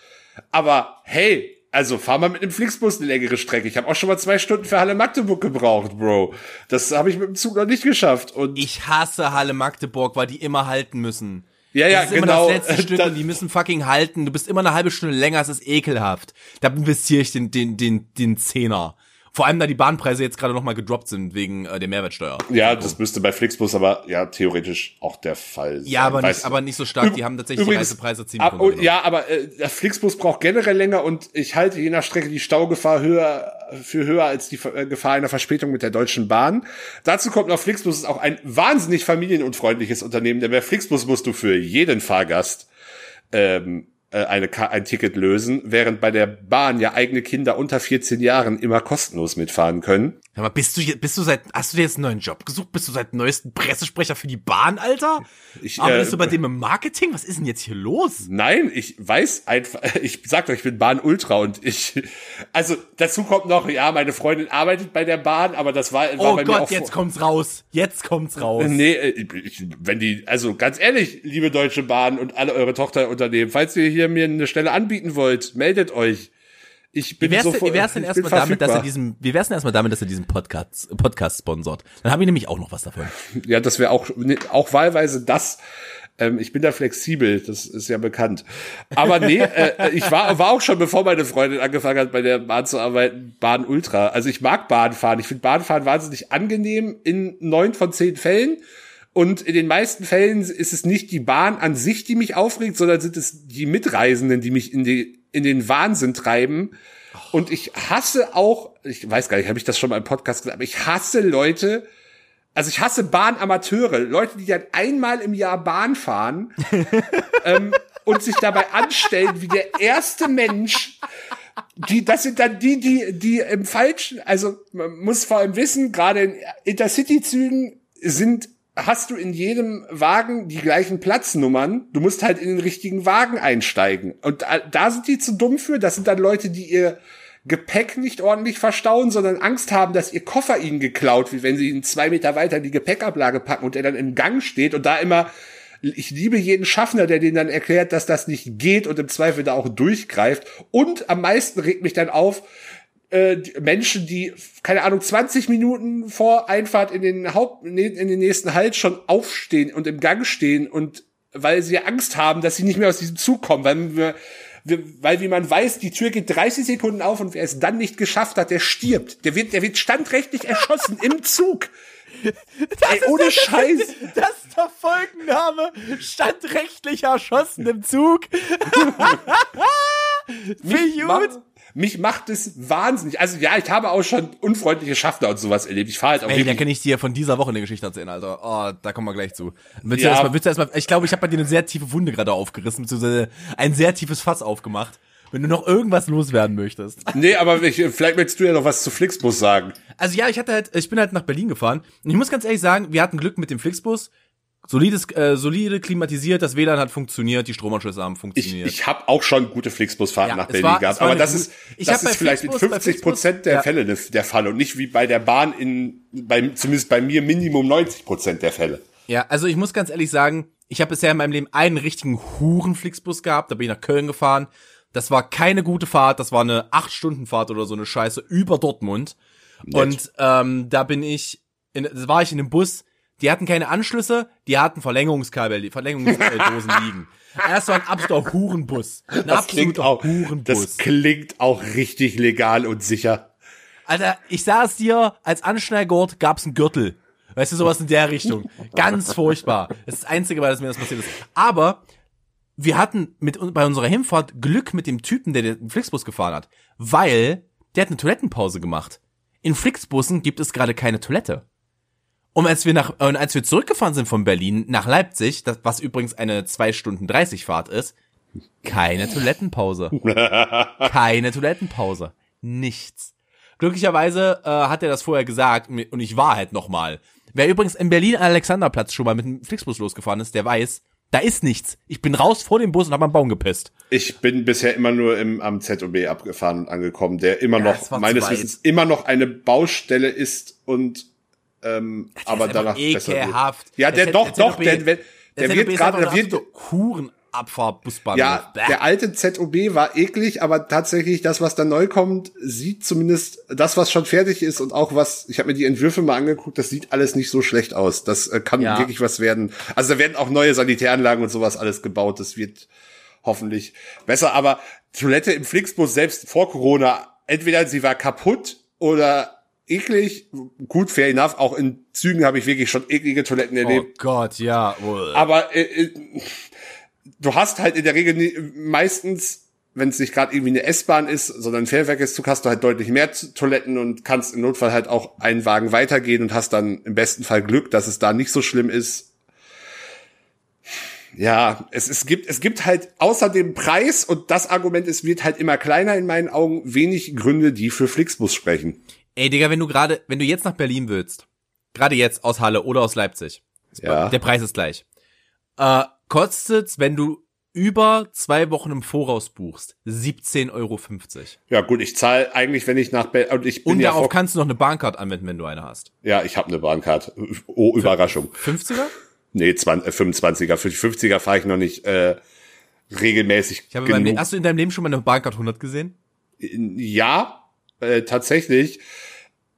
S3: aber hey, also fahr mal mit einem Flixbus eine längere Strecke. Ich habe auch schon mal zwei Stunden für Halle Magdeburg gebraucht, Bro. Das habe ich mit dem Zug noch nicht geschafft. Und
S2: ich hasse Halle Magdeburg, weil die immer halten müssen.
S3: Ja, ja,
S2: das ist
S3: genau.
S2: Immer das letzte Stück und die müssen fucking halten. Du bist immer eine halbe Stunde länger, es ist ekelhaft. Da investiere ich den, den, den, den Zehner. Vor allem, da die Bahnpreise jetzt gerade nochmal gedroppt sind wegen äh, der Mehrwertsteuer.
S3: Ja, das müsste bei Flixbus aber ja theoretisch auch der Fall sein.
S2: Ja, aber
S3: Weiß-
S2: nicht, aber nicht so stark. Die haben tatsächlich
S3: Übrigens,
S2: die Reisepreise ziemlich
S3: ab, und,
S2: runtergenommen.
S3: Ja, aber äh, der Flixbus braucht generell länger und ich halte je nach Strecke die Staugefahr höher für höher als die äh, Gefahr einer Verspätung mit der Deutschen Bahn. Dazu kommt noch Flixbus ist auch ein wahnsinnig familienunfreundliches Unternehmen, denn bei Flixbus musst du für jeden Fahrgast ähm, äh, eine, Ka- ein Ticket lösen, während bei der Bahn ja eigene Kinder unter 14 Jahren immer kostenlos mitfahren können.
S2: Sag mal, bist du, bist du seit, hast du dir jetzt einen neuen Job gesucht? Bist du seit neuesten Pressesprecher für die Bahn, Alter?
S3: Ich,
S2: Aber
S3: äh,
S2: bist du bei dem im Marketing? Was ist denn jetzt hier los?
S3: Nein, ich weiß einfach, ich sag doch, ich bin Bahn Ultra und ich, also dazu kommt noch, ja, meine Freundin arbeitet bei der Bahn, aber das war, war
S2: Oh
S3: bei mir
S2: Gott,
S3: auch
S2: jetzt kommt's raus. Jetzt kommt's raus.
S3: Nee, äh, ich, wenn die, also ganz ehrlich, liebe Deutsche Bahn und alle eure Tochterunternehmen, falls ihr hier mir eine Stelle anbieten wollt, meldet euch. Ich bin
S2: Wie wär's,
S3: sofort-
S2: wie wär's denn erstmal damit, dass er diesen, wie wär's denn erstmal damit, dass er diesen Podcast, Podcast sponsort? Dann habe ich nämlich auch noch was davon.
S3: Ja, das wäre auch, ne, auch wahlweise das. Ähm, ich bin da flexibel, das ist ja bekannt. Aber nee, äh, ich war, war auch schon, bevor meine Freundin angefangen hat, bei der Bahn zu arbeiten, Bahn Ultra. Also ich mag Bahnfahren. Ich finde Bahnfahren wahnsinnig angenehm in neun von zehn Fällen. Und in den meisten Fällen ist es nicht die Bahn an sich, die mich aufregt, sondern sind es die Mitreisenden, die mich in, die, in den Wahnsinn treiben. Und ich hasse auch, ich weiß gar nicht, habe ich das schon mal im Podcast gesagt, aber ich hasse Leute, also ich hasse Bahnamateure, Leute, die dann einmal im Jahr Bahn fahren ähm, und sich dabei anstellen wie der erste Mensch. Die, das sind dann die, die, die im falschen, also man muss vor allem wissen, gerade in Intercity-Zügen sind, hast du in jedem Wagen die gleichen Platznummern. Du musst halt in den richtigen Wagen einsteigen. Und da, da sind die zu dumm für. Das sind dann Leute, die ihr Gepäck nicht ordentlich verstauen, sondern Angst haben, dass ihr Koffer ihnen geklaut wird, wenn sie ihn zwei Meter weiter in die Gepäckablage packen und er dann im Gang steht und da immer ich liebe jeden Schaffner, der denen dann erklärt, dass das nicht geht und im Zweifel da auch durchgreift. Und am meisten regt mich dann auf, äh, Menschen, die, keine Ahnung, 20 Minuten vor Einfahrt in den Haupt, in den nächsten Halt schon aufstehen und im Gang stehen und weil sie Angst haben, dass sie nicht mehr aus diesem Zug kommen, weil wir, wir, weil wie man weiß, die Tür geht 30 Sekunden auf und wer es dann nicht geschafft hat, der stirbt. Der wird, der wird standrechtlich erschossen im Zug. Ey, ohne Scheiß.
S2: Das ist der Folgenname. Standrechtlich erschossen im Zug. Wie gut.
S3: Mich macht es wahnsinnig. Also ja, ich habe auch schon unfreundliche Schaffner und sowas erlebt. Ich fahre halt auch
S2: Ey, da
S3: wirklich.
S2: kann ich dir von dieser Woche eine Geschichte erzählen, Alter. Oh, da kommen wir gleich zu. Willst du
S3: Ja.
S2: erstmal, willst du erstmal, ich glaube, ich habe bei dir eine sehr tiefe Wunde gerade aufgerissen, beziehungsweise ein sehr tiefes Fass aufgemacht. Wenn du noch irgendwas loswerden möchtest.
S3: Nee, aber ich, vielleicht möchtest du ja noch was zu Flixbus sagen.
S2: Also ja, ich hatte halt, ich bin halt nach Berlin gefahren. Und ich muss ganz ehrlich sagen, wir hatten Glück mit dem Flixbus. Solides, äh, solide, klimatisiert, das WLAN hat funktioniert, die Stromanschlüsse haben
S3: Ich,
S2: funktioniert.
S3: ich habe auch schon gute Flixbusfahrten
S2: Ja,
S3: nach Berlin
S2: war-
S3: gehabt, aber das ist
S2: Ich
S3: das ist vielleicht mit
S2: Flixbus- bei
S3: 50 Prozent der
S2: ja.
S3: Fälle der Fall und nicht wie bei der Bahn in bei zumindest bei mir Minimum 90 Prozent der Fälle.
S2: Ja, also ich muss ganz ehrlich sagen, ich habe bisher in meinem Leben einen richtigen Hurenflixbus gehabt, da bin ich nach Köln gefahren. Das war keine gute Fahrt, das war eine 8-Stunden-Fahrt oder so eine Scheiße über Dortmund. Nett. Und ähm, da bin ich, in, war ich in einem Bus, die hatten keine Anschlüsse, die hatten Verlängerungskabel, Verlängerungsdosen liegen. Erst war ein absoluter Hurenbus. Ein
S3: das klingt auch, Hurenbus. Das klingt auch richtig legal und sicher.
S2: Alter, ich sag's dir, als Anschnallgurt gab's einen Gürtel. Weißt du, sowas in der Richtung. Ganz furchtbar. Das ist das Einzige, weil das mir das passiert ist. Aber wir hatten mit bei unserer Hinfahrt Glück mit dem Typen, der den Flixbus gefahren hat, weil der hat eine Toilettenpause gemacht. In Flixbussen gibt es gerade keine Toilette. Und als wir nach, und als wir zurückgefahren sind von Berlin nach Leipzig, das, was übrigens eine zwei Stunden 30 Fahrt ist, keine Toilettenpause. keine Toilettenpause. Nichts. Glücklicherweise äh, hat er das vorher gesagt und ich war halt nochmal. Wer übrigens in Berlin Alexanderplatz schon mal mit dem Flixbus losgefahren ist, der weiß, da ist nichts. Ich bin raus vor dem Bus und habe am Baum gepisst.
S3: Ich bin bisher immer nur im, am ZOB abgefahren und angekommen, der immer ja, noch, meines Wissens, immer noch eine Baustelle ist und ähm, aber danach
S2: ekelhaft.
S3: besser wird. Ja, der, der doch, doch, der, der, der, wird gerade, der wird
S2: Huren Abfahrbusbahnhof.
S3: Ja, Bäh. der alte ZOB war eklig, aber tatsächlich das, was da neu kommt, sieht zumindest das, was schon fertig ist und auch was, ich habe mir die Entwürfe mal angeguckt, das sieht alles nicht so schlecht aus. Das äh, kann ja. wirklich was werden. Also da werden auch neue Sanitäranlagen und sowas alles gebaut. Das wird hoffentlich besser. Aber Toilette im Flixbus selbst vor Corona, entweder sie war kaputt oder eklig. Gut, fair enough. Auch in Zügen habe ich wirklich schon eklige Toiletten erlebt.
S2: Oh Gott, ja.
S3: Aber äh, äh, du hast halt in der Regel nie, meistens, wenn es nicht gerade irgendwie eine S-Bahn ist, sondern ein Fährwerkeszug, hast du halt deutlich mehr Toiletten und kannst im Notfall halt auch einen Wagen weitergehen und hast dann im besten Fall Glück, dass es da nicht so schlimm ist. Ja, es, es gibt, es gibt halt außer dem Preis und das Argument, es wird halt immer kleiner in meinen Augen, wenig Gründe, die für Flixbus sprechen.
S2: Ey, Digga, wenn du gerade, wenn du jetzt nach Berlin willst, gerade jetzt aus Halle oder aus Leipzig, ja. der Preis ist gleich. Äh, kostet's, wenn du über zwei Wochen im Voraus buchst, 17,50 Euro.
S3: Ja gut, ich zahle eigentlich, wenn ich nach Berlin und ich
S2: bin Und darauf ja kannst du noch eine Bahncard anwenden, wenn du eine hast.
S3: Ja, ich habe eine Bahncard. Oh, Überraschung.
S2: 50er?
S3: Nee, 20, 25er. Für die 50er fahre ich noch nicht äh, regelmäßig.
S2: Ich habe genug. hast du in deinem Leben schon mal eine Bahncard 100 gesehen?
S3: Ja, äh, tatsächlich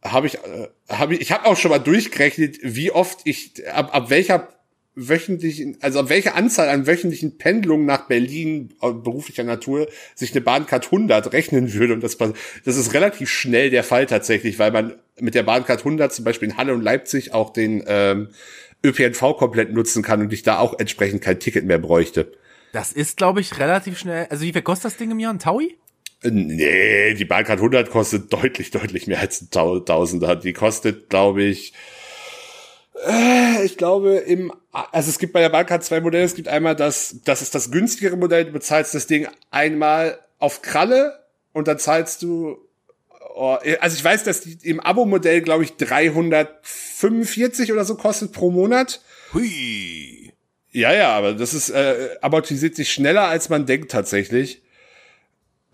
S3: habe ich äh, habe ich ich habe auch schon mal durchgerechnet, wie oft ich ab, ab welcher wöchentlichen, also auf welche Anzahl an wöchentlichen Pendlungen nach Berlin beruflicher Natur sich eine Bahncard 100 rechnen würde. Und das, das ist relativ schnell der Fall tatsächlich, weil man mit der Bahncard 100 zum Beispiel in Halle und Leipzig auch den ähm, ÖPNV komplett nutzen kann und ich da auch entsprechend kein Ticket mehr bräuchte.
S2: Das ist, glaube ich, relativ schnell. Also wie viel kostet das Ding im Jahr? Ein Taui?
S3: Nee, die Bahncard 100 kostet deutlich, deutlich mehr als ein Tausender. Die kostet, glaube ich, äh, ich glaube, im, also es gibt bei der Bahncard zwei Modelle. Es gibt einmal das, das ist das günstigere Modell. Du bezahlst das Ding einmal auf Kralle und dann zahlst du, oh, also ich weiß, dass die im Abo-Modell, glaube ich, 345 oder so kostet pro Monat.
S2: Hui.
S3: Ja, ja, aber das ist, äh, amortisiert sich schneller, als man denkt tatsächlich.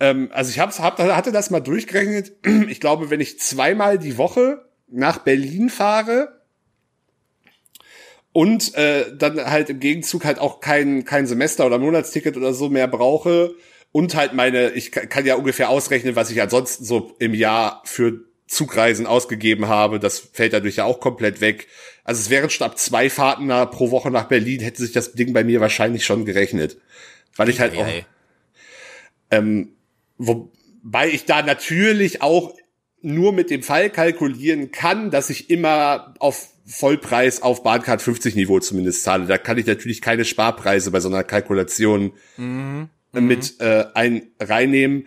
S3: Ähm, also ich hab's, hab, hatte das mal durchgerechnet. Ich glaube, wenn ich zweimal die Woche nach Berlin fahre, und äh, dann halt im Gegenzug halt auch kein, kein Semester- oder Monatsticket oder so mehr brauche und halt meine, ich kann ja ungefähr ausrechnen, was ich ansonsten so im Jahr für Zugreisen ausgegeben habe. Das fällt dadurch ja auch komplett weg. Also es wären schon ab zwei Fahrten nach, pro Woche nach Berlin, hätte sich das Ding bei mir wahrscheinlich schon gerechnet. Weil ich halt auch, ähm, wobei ich da natürlich auch nur mit dem Fall kalkulieren kann, dass ich immer auf Vollpreis auf Bahncard 50 Niveau zumindest zahle. Da kann ich natürlich keine Sparpreise bei so einer Kalkulation mhm. mit äh, ein reinnehmen.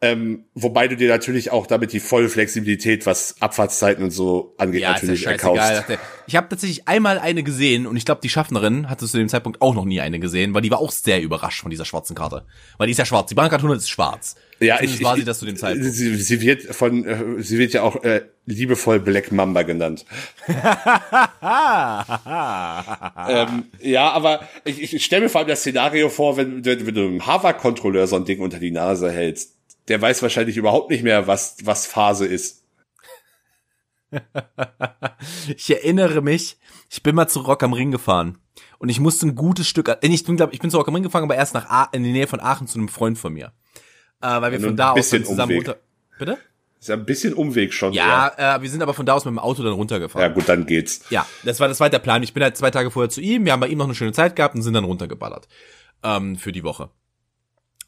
S3: Ähm, wobei du dir natürlich auch damit die volle Flexibilität, was Abfahrtszeiten und so angeht, ja, natürlich ja erkaufst.
S2: Ich habe tatsächlich einmal eine gesehen und ich glaube, die Schaffnerin hatte zu dem Zeitpunkt auch noch nie eine gesehen, weil die war auch sehr überrascht von dieser schwarzen Karte. Weil die ist ja schwarz. Die Bahncard 100 ist schwarz.
S3: Ja, ich,
S2: war sie das zu dem Zeitpunkt.
S3: Sie, sie wird von, äh, sie wird ja auch äh, liebevoll Black Mamba genannt. ähm, ja, aber ich, ich stelle mir vor allem das Szenario vor, wenn, wenn du einem Harvard-Kontrolleur so ein Ding unter die Nase hältst der weiß wahrscheinlich überhaupt nicht mehr, was, was Phase ist.
S2: ich erinnere mich, ich bin mal zu Rock am Ring gefahren und ich musste ein gutes Stück, äh, ich bin glaube ich bin zu Rock am Ring gefahren, aber erst nach A in die Nähe von Aachen zu einem Freund von mir, äh, weil wir ja, von da aus zusammen
S3: runter.
S2: Bitte?
S3: Ist ja ein bisschen Umweg schon.
S2: Ja, äh, wir sind aber von da aus mit dem Auto dann runtergefahren.
S3: Ja, gut, dann geht's.
S2: Ja, das war das war der Plan. Ich bin halt zwei Tage vorher zu ihm, wir haben bei ihm noch eine schöne Zeit gehabt und sind dann runtergeballert ähm, für die Woche.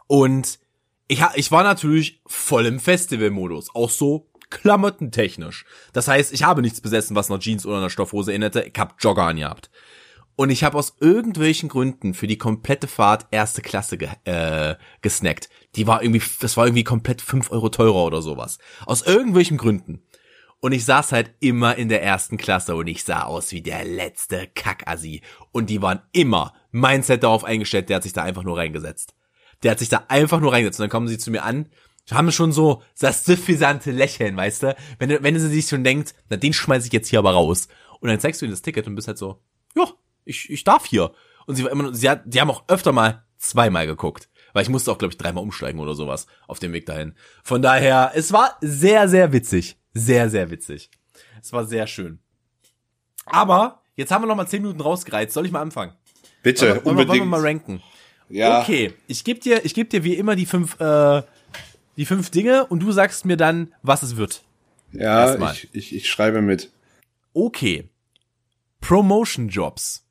S2: Und ich, ich war natürlich voll im Festivalmodus, auch so klamottentechnisch. Das heißt, ich habe nichts besessen, was nach Jeans oder einer Stoffhose erinnerte. Ich hab Jogger angehabt. Und ich habe aus irgendwelchen Gründen für die komplette Fahrt erste Klasse ge äh, gesnackt. Die war irgendwie, das war irgendwie komplett fünf Euro teurer oder sowas. Aus irgendwelchen Gründen. Und ich saß halt immer in der ersten Klasse und ich sah aus wie der letzte Kackassi. Und die waren immer Mindset darauf eingestellt, der hat sich da einfach nur reingesetzt. Der hat sich da einfach nur reingesetzt. Und dann kommen sie zu mir an, haben schon so das suffisante Lächeln, weißt du? Wenn, wenn sie sich schon denkt, na den schmeiß ich jetzt hier aber raus. Und dann zeigst du ihnen das Ticket und bist halt so, ja, ich, ich darf hier. Und sie war immer, sie hat, die haben auch öfter mal zweimal geguckt. Weil ich musste auch, glaube ich, dreimal umsteigen oder sowas auf dem Weg dahin. Von daher, es war sehr, sehr witzig. Sehr, sehr witzig. Es war sehr schön. Aber, jetzt haben wir noch mal zehn Minuten rausgereizt. Soll ich mal anfangen?
S3: Bitte,
S2: wollen, wir- wollen, wir-
S3: unbedingt.
S2: mal ranken?
S3: ja,
S2: Okay, ich geb dir, ich geb dir wie immer die fünf, äh, die fünf Dinge und du sagst mir dann, was es wird.
S3: ja ich, ich, ich schreibe mit.
S2: Okay. Promotion Jobs.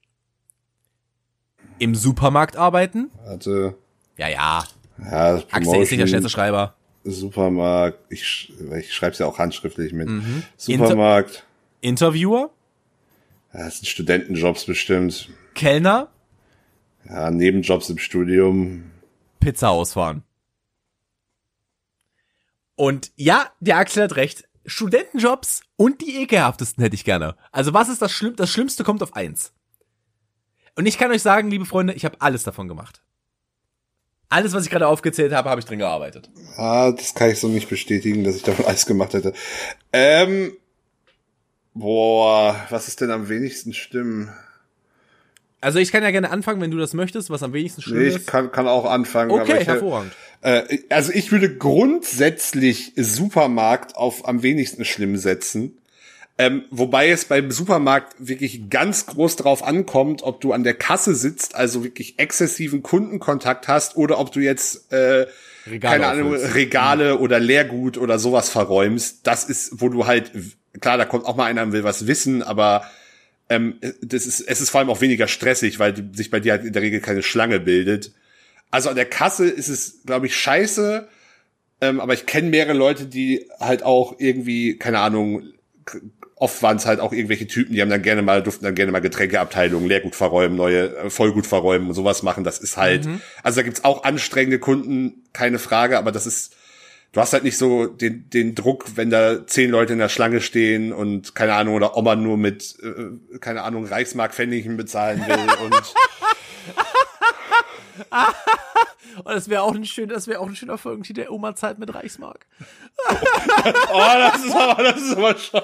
S2: Im Supermarkt arbeiten?
S3: Warte.
S2: Ja, ja.
S3: Ja,
S2: Axel ist nicht der schnellste Schreiber.
S3: Supermarkt. Ich, ich schreibe es ja auch handschriftlich mit.
S2: Mhm.
S3: Supermarkt.
S2: Interviewer?
S3: Ja, das sind Studentenjobs bestimmt.
S2: Kellner?
S3: Ja, Nebenjobs im Studium.
S2: Pizza ausfahren. Und ja, der Axel hat recht. Studentenjobs und die ekelhaftesten hätte ich gerne. Also was ist das Schlimm? Das Schlimmste kommt auf eins. Und ich kann euch sagen, liebe Freunde, ich habe alles davon gemacht. Alles, was ich gerade aufgezählt habe, habe ich drin gearbeitet.
S3: Ah, das kann ich so nicht bestätigen, dass ich davon alles gemacht hätte. Ähm, boah, was ist denn am wenigsten stimmen?
S2: Also ich kann ja gerne anfangen, wenn du das möchtest, was am wenigsten schlimm
S3: Nee, ich
S2: ist.
S3: kann, kann auch anfangen. aber
S2: Okay,
S3: ich,
S2: hervorragend.
S3: Äh, also ich würde grundsätzlich Supermarkt auf am wenigsten schlimm setzen. Ähm, wobei es beim Supermarkt wirklich ganz groß drauf ankommt, ob du an der Kasse sitzt, also wirklich exzessiven Kundenkontakt hast, oder ob du jetzt äh,
S2: Regale
S3: keine Ahnung,
S2: auffüllst.
S3: Regale oder Leergut oder sowas verräumst. Das ist, wo du halt, klar, da kommt auch mal einer und will was wissen, aber ähm, das ist, es ist vor allem auch weniger stressig, weil die, sich bei dir halt in der Regel keine Schlange bildet. Also an der Kasse ist es, glaube ich, scheiße. Ähm, aber ich kenne mehrere Leute, die halt auch irgendwie, keine Ahnung, oft waren es halt auch irgendwelche Typen, die haben dann gerne mal, durften dann gerne mal Getränkeabteilungen, Leergut verräumen, neue äh, Vollgut verräumen und sowas machen. Das ist halt, also da gibt's auch anstrengende Kunden, keine Frage, aber das ist, du hast halt nicht so den, den Druck, wenn da zehn Leute in der Schlange stehen und keine Ahnung, oder Oma nur mit, äh, keine Ahnung, Reichsmark Pfennigen bezahlen will und
S2: Oh, das wäre auch ein schön, das wäre auch ein schöner Folgentitel der Oma Zeit mit Reichsmark.
S3: oh, das ist aber, das ist aber schon.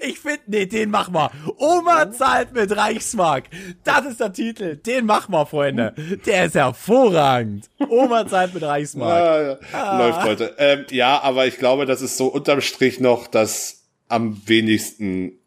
S2: Ich finde, nee, den mach mal. Oma zahlt mit Reichsmark. Das ist der Titel. Den mach mal, Freunde. Der ist hervorragend. Oma zahlt mit Reichsmark.
S3: Ja, ja. Läuft heute. Ähm, ja, aber ich glaube, das ist so unterm Strich noch das am wenigsten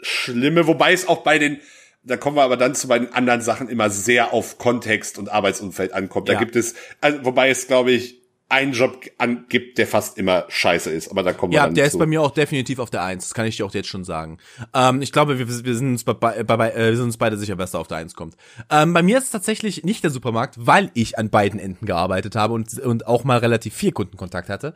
S3: Schlimme, wobei es auch bei den, da kommen wir aber dann zu bei den anderen Sachen immer sehr auf Kontext und Arbeitsumfeld ankommt. Da
S2: Ja.
S3: gibt es, also, wobei es, glaube ich, einen Job an, gibt, der fast immer scheiße ist. Aber da kommen wir
S2: Ja,
S3: dann
S2: der
S3: zu.
S2: ist bei mir auch definitiv auf der Eins. Das kann ich dir auch jetzt schon sagen. Ähm, ich glaube, wir, wir sind uns bei, bei, bei, äh, wir sind uns beide sicher, wer da auf der Eins kommt. Ähm, bei mir ist es tatsächlich nicht der Supermarkt, weil ich an beiden Enden gearbeitet habe und, und auch mal relativ viel Kundenkontakt hatte.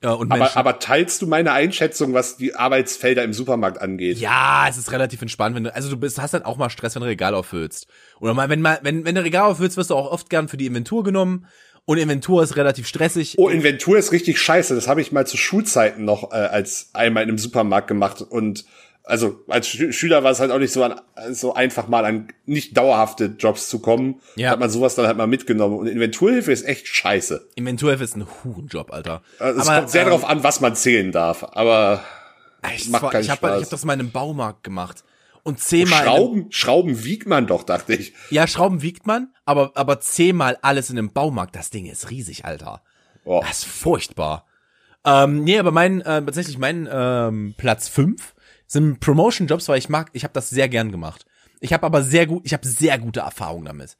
S2: Äh, und
S3: aber,
S2: Menschen.
S3: aber teilst du meine Einschätzung, was die Arbeitsfelder im Supermarkt angeht?
S2: Ja, es ist relativ entspannt, wenn du, also du bist, hast dann auch mal Stress, wenn du Regal auffüllst. Oder mal, wenn mal, wenn, wenn du Regal auffüllst, wirst du auch oft gern für die Inventur genommen. Und Inventur ist relativ stressig.
S3: Oh, Inventur ist richtig scheiße. Das habe ich mal zu Schulzeiten noch äh, als einmal in einem Supermarkt gemacht. Und also als Schü Schüler war es halt auch nicht so, an, so einfach mal an nicht dauerhafte Jobs zu kommen.
S2: Ja.
S3: Hat man sowas dann halt mal mitgenommen. Und Inventurhilfe ist echt scheiße.
S2: Inventurhilfe ist ein Hurenjob, Alter.
S3: Also es
S2: Aber,
S3: kommt sehr
S2: ähm,
S3: darauf an, was man zählen darf. Aber
S2: Ich,
S3: macht keinen
S2: ich habe
S3: Spaß.
S2: ich hab das mal in einem Baumarkt gemacht. Und zehnmal. in einem-
S3: Schrauben, Schrauben wiegt man doch, dachte ich.
S2: Ja, Schrauben wiegt man, aber, aber zehnmal alles in einem Baumarkt. Das Ding ist riesig, Alter.
S3: Oh.
S2: Das ist furchtbar. Ähm, nee, aber mein, äh, tatsächlich mein ähm, Platz fünf sind Promotion-Jobs, weil ich mag, ich habe das sehr gern gemacht. Ich habe aber sehr gut, ich habe sehr gute Erfahrungen damit.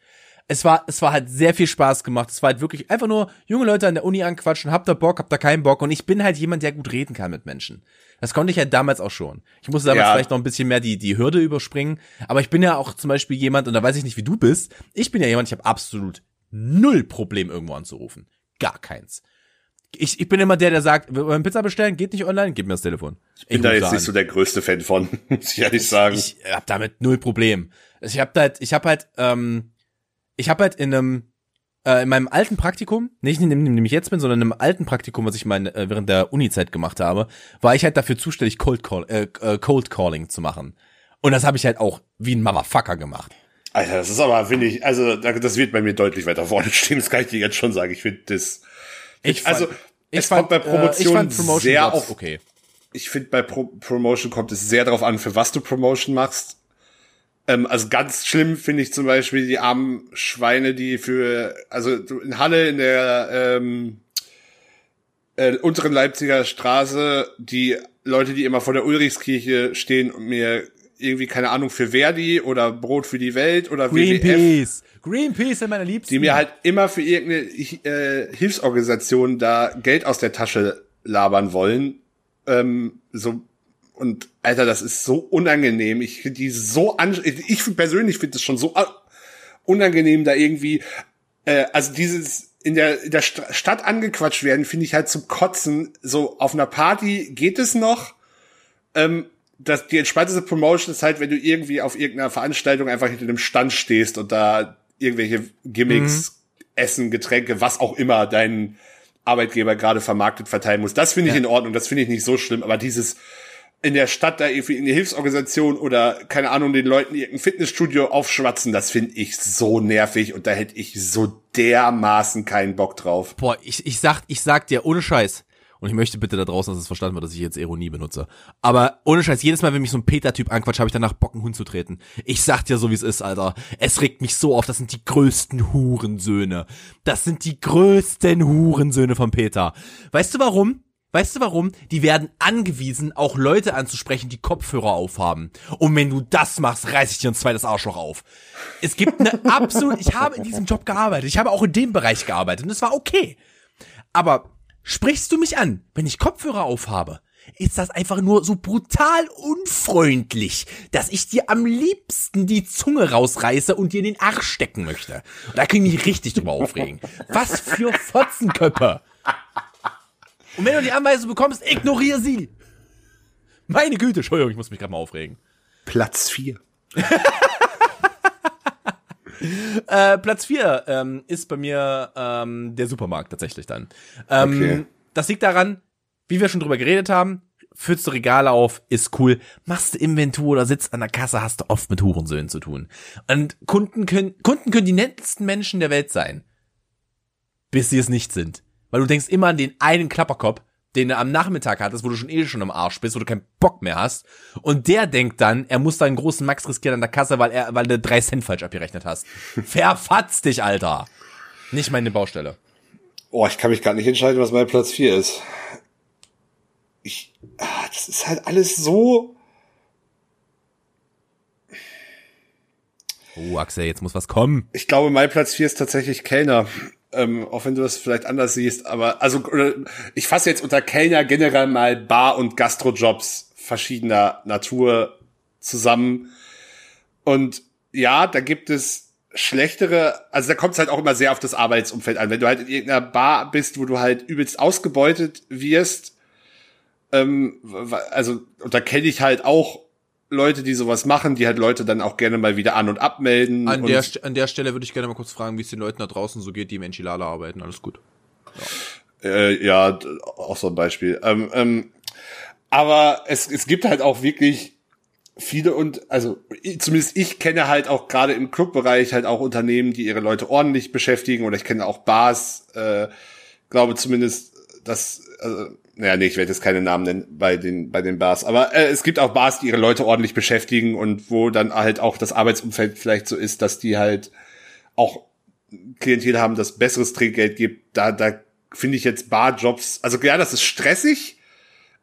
S2: es war, es war halt sehr viel Spaß gemacht. Es war halt wirklich einfach nur junge Leute an der Uni anquatschen, habt ihr Bock, habt ihr keinen Bock. Und ich bin halt jemand, der gut reden kann mit Menschen. Das konnte ich halt damals auch schon. Ich musste damals ja. vielleicht noch ein bisschen mehr die, die Hürde überspringen. Aber ich bin ja auch zum Beispiel jemand, und da weiß ich nicht, wie du bist. Ich bin ja jemand, ich habe absolut null Problem, irgendwo anzurufen. Gar keins. Ich, ich bin immer der, der sagt, wir wollen Pizza bestellen, geht nicht online, gib mir das Telefon.
S3: Ich bin ich da jetzt nicht so der größte Fan von, muss ich ehrlich sagen.
S2: Ich, ich hab damit null Problem. Ich hab halt, ich hab halt, ähm, ich hab halt in einem, äh, in meinem alten Praktikum, nicht in dem, in dem ich jetzt bin, sondern in einem alten Praktikum, was ich mein, äh, während der Uni-Zeit gemacht habe, war ich halt dafür zuständig, Cold, Call, äh, äh Cold Calling zu machen. Und das habe ich halt auch wie ein Motherfucker gemacht.
S3: Alter, das ist aber, finde ich, also das wird bei mir deutlich weiter vorne stehen, das kann ich dir jetzt schon sagen. Ich finde das ich fand, also
S2: ich es fand, kommt bei Promotion, äh, sehr auf.
S3: Okay. Ich finde bei Pro Promotion kommt es sehr darauf an, für was du Promotion machst. Ähm, also ganz schlimm finde ich zum Beispiel die armen Schweine, die für also in Halle in der ähm, äh, unteren Leipziger Straße die Leute, die immer vor der Ulrichskirche stehen und mir irgendwie keine Ahnung für Verdi oder Brot für die Welt oder
S2: Greenpeace. WWF, Greenpeace sind meine Liebsten.
S3: Die mir halt immer für irgendeine äh, Hilfsorganisation da Geld aus der Tasche labern wollen. Ähm, so und Alter, das ist so unangenehm. Ich finde die so an ich persönlich finde es schon so unangenehm da irgendwie äh, also dieses in der, in der Stadt angequatscht werden, finde ich halt zum Kotzen. So auf einer Party geht es noch. Ähm, das, die entspannteste Promotion ist halt, wenn du irgendwie auf irgendeiner Veranstaltung einfach hinter einem Stand stehst und da irgendwelche Gimmicks, mhm. Essen, Getränke, was auch immer dein Arbeitgeber gerade vermarktet verteilen muss. Das finde ich ja. in Ordnung, das finde ich nicht so schlimm, aber dieses in der Stadt da irgendwie in eine Hilfsorganisation oder keine Ahnung den Leuten irgendein Fitnessstudio aufschwatzen, das finde ich so nervig und da hätte ich so dermaßen keinen Bock drauf.
S2: Boah, ich, ich sag, ich sag dir ohne Scheiß, und ich möchte bitte da draußen, dass es verstanden wird, dass ich jetzt Ironie benutze. Aber ohne Scheiß, jedes Mal, wenn mich so ein Peter-Typ anquatscht, habe ich danach Bock, einen Hund zu treten. Ich sag dir so, wie es ist, Alter. Es regt mich so auf. Das sind die größten Hurensöhne. Das sind die größten Hurensöhne von Peter. Weißt du warum? Weißt du warum? Die werden angewiesen, auch Leute anzusprechen, die Kopfhörer aufhaben. Und wenn du das machst, reiß ich dir ein zweites Arschloch auf. Es gibt eine absolut, ich habe in diesem Job gearbeitet. Ich habe auch in dem Bereich gearbeitet und es war okay. Aber Sprichst du mich an, wenn ich Kopfhörer aufhabe? Ist das einfach nur so brutal unfreundlich, dass ich dir am liebsten die Zunge rausreiße und dir in den Arsch stecken möchte. Da kann ich mich richtig drüber aufregen. Was für Fotzenköpfe. Und wenn du die Anweisung bekommst, ignoriere sie. Meine Güte, Entschuldigung, ich muss mich gerade mal aufregen.
S3: Platz 4.
S2: äh, Platz 4 ähm, ist bei mir ähm, der Supermarkt tatsächlich dann. Ähm, okay. Das liegt daran, wie wir schon drüber geredet haben, füllst du Regale auf, ist cool. Machst du Inventur oder sitzt an der Kasse, hast du oft mit Hurensöhnen zu tun. Und Kunden können, Kunden können die nettesten Menschen der Welt sein. Bis sie es nicht sind. Weil du denkst immer an den einen Klapperkopf, den du am Nachmittag hattest, wo du schon eh schon am Arsch bist, wo du keinen Bock mehr hast. Und der denkt dann, er muss da einen großen Max riskieren an der Kasse, weil er, weil du drei Cent falsch abgerechnet hast. Verfatz dich, Alter. Nicht meine Baustelle.
S3: Oh, ich kann mich gar nicht entscheiden, was mein Platz 4 ist. Ich, ah, das ist halt alles so.
S2: Oh, Axel, jetzt muss was kommen.
S3: Ich glaube, mein Platz 4 ist tatsächlich Kellner ähm, auch wenn du das vielleicht anders siehst, aber also ich fasse jetzt unter Kellner generell mal Bar- und Gastrojobs verschiedener Natur zusammen. Und ja, da gibt es schlechtere, also da kommt es halt auch immer sehr auf das Arbeitsumfeld an. Wenn du halt in irgendeiner Bar bist, wo du halt übelst ausgebeutet wirst, ähm, also und da kenne ich halt auch Leute, die sowas machen, die halt Leute dann auch gerne mal wieder an- und abmelden.
S2: An, und der, an der Stelle würde ich gerne mal kurz fragen, wie es den Leuten da draußen so geht, die im Enchilada arbeiten. Alles gut.
S3: Ja, äh, ja auch so ein Beispiel. Ähm, ähm, aber es, es gibt halt auch wirklich viele und also zumindest ich kenne halt auch gerade im Clubbereich halt auch Unternehmen, die ihre Leute ordentlich beschäftigen oder ich kenne auch Bars, äh, glaube zumindest, dass also, naja, nee, ich werde jetzt keine Namen nennen bei den, bei den Bars. Aber äh, es gibt auch Bars, die ihre Leute ordentlich beschäftigen und wo dann halt auch das Arbeitsumfeld vielleicht so ist, dass die halt auch Klientel haben, das besseres Trinkgeld gibt. Da, da finde ich jetzt Barjobs, also ja, das ist stressig,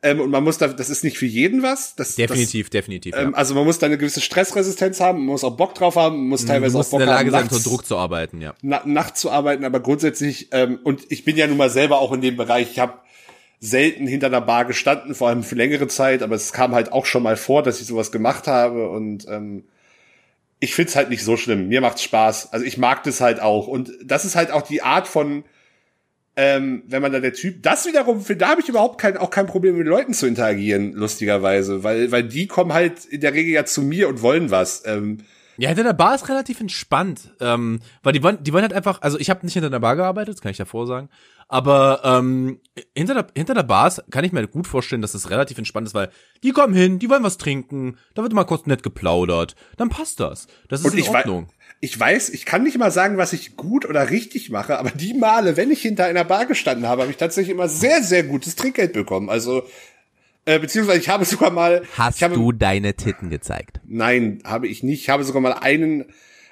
S3: Ähm, und man muss da, das ist nicht für jeden was. Das,
S2: Definitiv, definitiv.
S3: Das, ähm, Also man muss da eine gewisse Stressresistenz haben, man muss auch Bock drauf haben, man muss teilweise
S2: du musst
S3: auch Bock
S2: in der Lage
S3: haben,
S2: sein,
S3: nachts-
S2: unter Druck zu arbeiten, ja.
S3: na, nachts zu arbeiten, aber grundsätzlich, ähm, und ich bin ja nun mal selber auch in dem Bereich, ich habe selten hinter einer Bar gestanden, vor allem für längere Zeit, aber es kam halt auch schon mal vor, dass ich sowas gemacht habe und ähm, ich find's halt nicht so schlimm. Mir macht's Spaß. Also ich mag das halt auch. Und das ist halt auch die Art von, ähm, wenn man da der Typ, das wiederum, für, da habe ich überhaupt kein, auch kein Problem mit Leuten zu interagieren, lustigerweise, weil, weil die kommen halt in der Regel ja zu mir und wollen was. Ähm,
S2: Ja, hinter der Bar ist relativ entspannt, ähm, weil die wollen, die wollen halt einfach, also ich habe nicht hinter der Bar gearbeitet, das kann ich davor sagen, aber ähm, hinter der hinter der Bar kann ich mir gut vorstellen, dass es relativ entspannt ist, weil die kommen hin, die wollen was trinken, da wird mal kurz nett geplaudert, dann passt das, das ist
S3: Und
S2: in
S3: ich, wei
S2: Ordnung.
S3: ich weiß, ich kann nicht mal sagen, was ich gut oder richtig mache, aber die Male, wenn ich hinter einer Bar gestanden habe, habe ich tatsächlich immer sehr, sehr gutes Trinkgeld bekommen. Also, äh, beziehungsweise ich habe sogar mal.
S2: Hast
S3: habe,
S2: du deine Titten gezeigt?
S3: Nein, habe ich nicht. Ich habe sogar mal einen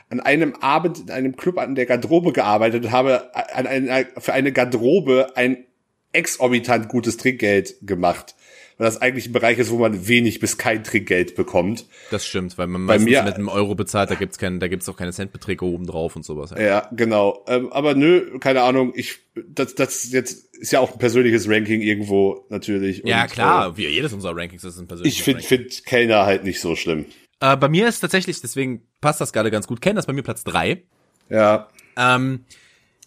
S3: an einem Abend in einem Club an der Garderobe gearbeitet und habe an einer, für eine Garderobe ein exorbitant gutes Trinkgeld gemacht. Weil das eigentlich ein Bereich ist, wo man wenig bis kein Trinkgeld bekommt.
S2: Das stimmt, weil man meistens
S3: mir-
S2: mit einem Euro bezahlt, da gibt's keinen, da gibt's auch keine Centbeträge oben drauf und sowas. Ja.
S3: Ja, genau. Ähm, aber nö, keine Ahnung. Ich, das, das jetzt ist ja auch ein persönliches Ranking irgendwo natürlich.
S2: Ja,
S3: Und,
S2: klar, wie jedes unserer Rankings ist ein
S3: Äh,
S2: persönliches
S3: ich finde
S2: Ranking.
S3: find Kellner halt nicht so schlimm.
S2: Äh, bei mir ist tatsächlich, deswegen passt das gerade ganz gut. Das ist bei mir Platz drei.
S3: Ja.
S2: Ähm,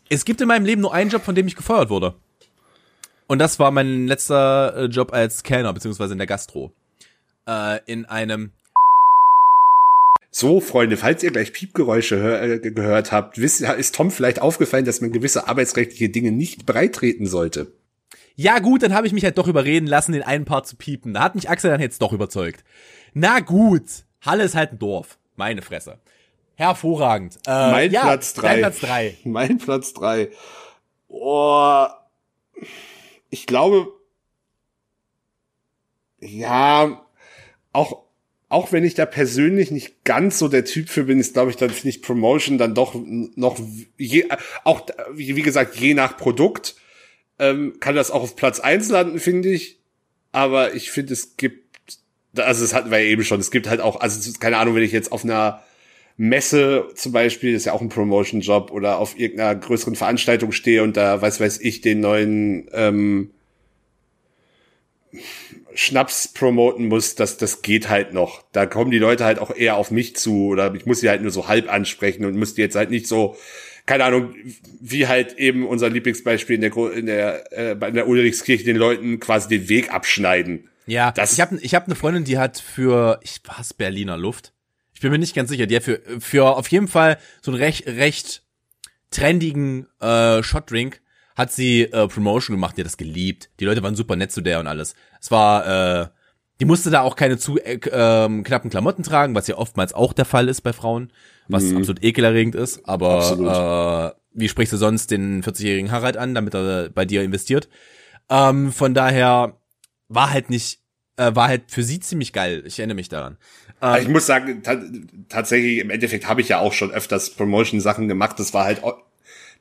S2: es gibt in meinem Leben nur einen Job, von dem ich gefeuert wurde. Und das war mein letzter äh, Job als Kellner, beziehungsweise in der Gastro. Äh, in einem,
S3: So, Freunde, falls ihr gleich Piepgeräusche äh, gehört habt, wisst, ist Tom vielleicht aufgefallen, dass man gewisse arbeitsrechtliche Dinge nicht breitreten sollte.
S2: ja gut, dann habe ich mich halt doch überreden lassen, den einen Part zu piepen. Da hat mich Axel dann jetzt doch überzeugt. Na gut, Halle ist halt ein Dorf. Meine Fresse. Hervorragend. Äh,
S3: Mein
S2: ja,
S3: Platz drei.
S2: Dein Platz drei.
S3: Mein Platz drei. Oh, ich glaube, ja, auch, auch wenn ich da persönlich nicht ganz so der Typ für bin, ist, glaube ich, dann finde ich Promotion dann doch noch, je, auch, wie, gesagt, je nach Produkt, ähm, kann das auch auf Platz eins landen, finde ich. Aber ich finde, es gibt, also das hatten wir ja eben schon, es gibt halt auch, also keine Ahnung, wenn ich jetzt auf einer Messe zum Beispiel, ist ja auch ein Promotion-Job, oder auf irgendeiner größeren Veranstaltung stehe und da, weiß weiß ich, den neuen ähm, Schnaps promoten muss, das, das geht halt noch. Da kommen die Leute halt auch eher auf mich zu oder ich muss sie halt nur so halb ansprechen und muss die jetzt halt nicht so, keine Ahnung, wie halt eben unser Lieblingsbeispiel in der, in der, äh, bei der Ulrichskirche den Leuten quasi den Weg abschneiden.
S2: Ja,
S3: Das-
S2: ich habe ich hab eine Freundin, die hat für, ich was, Berliner Luft. Ich bin mir nicht ganz sicher, die hat für, für auf jeden Fall so einen recht, recht trendigen äh, Shotdrink hat sie äh, Promotion gemacht, die hat das geliebt. Die Leute waren super nett zu der und alles. Es war, äh, die musste da auch keine zu äh, ähm, knappen Klamotten tragen, was ja oftmals auch der Fall ist bei Frauen, was absolut ekelerregend ist. Aber
S3: Absolut.
S2: äh, wie sprichst du sonst den 40-jährigen Harald an, damit er bei dir investiert? Ähm, von daher war halt nicht, äh, war halt für sie ziemlich geil. Ich erinnere mich daran.
S3: Aber ich muss sagen, ta tatsächlich im Endeffekt habe ich ja auch schon öfters Promotion-Sachen gemacht. Das war halt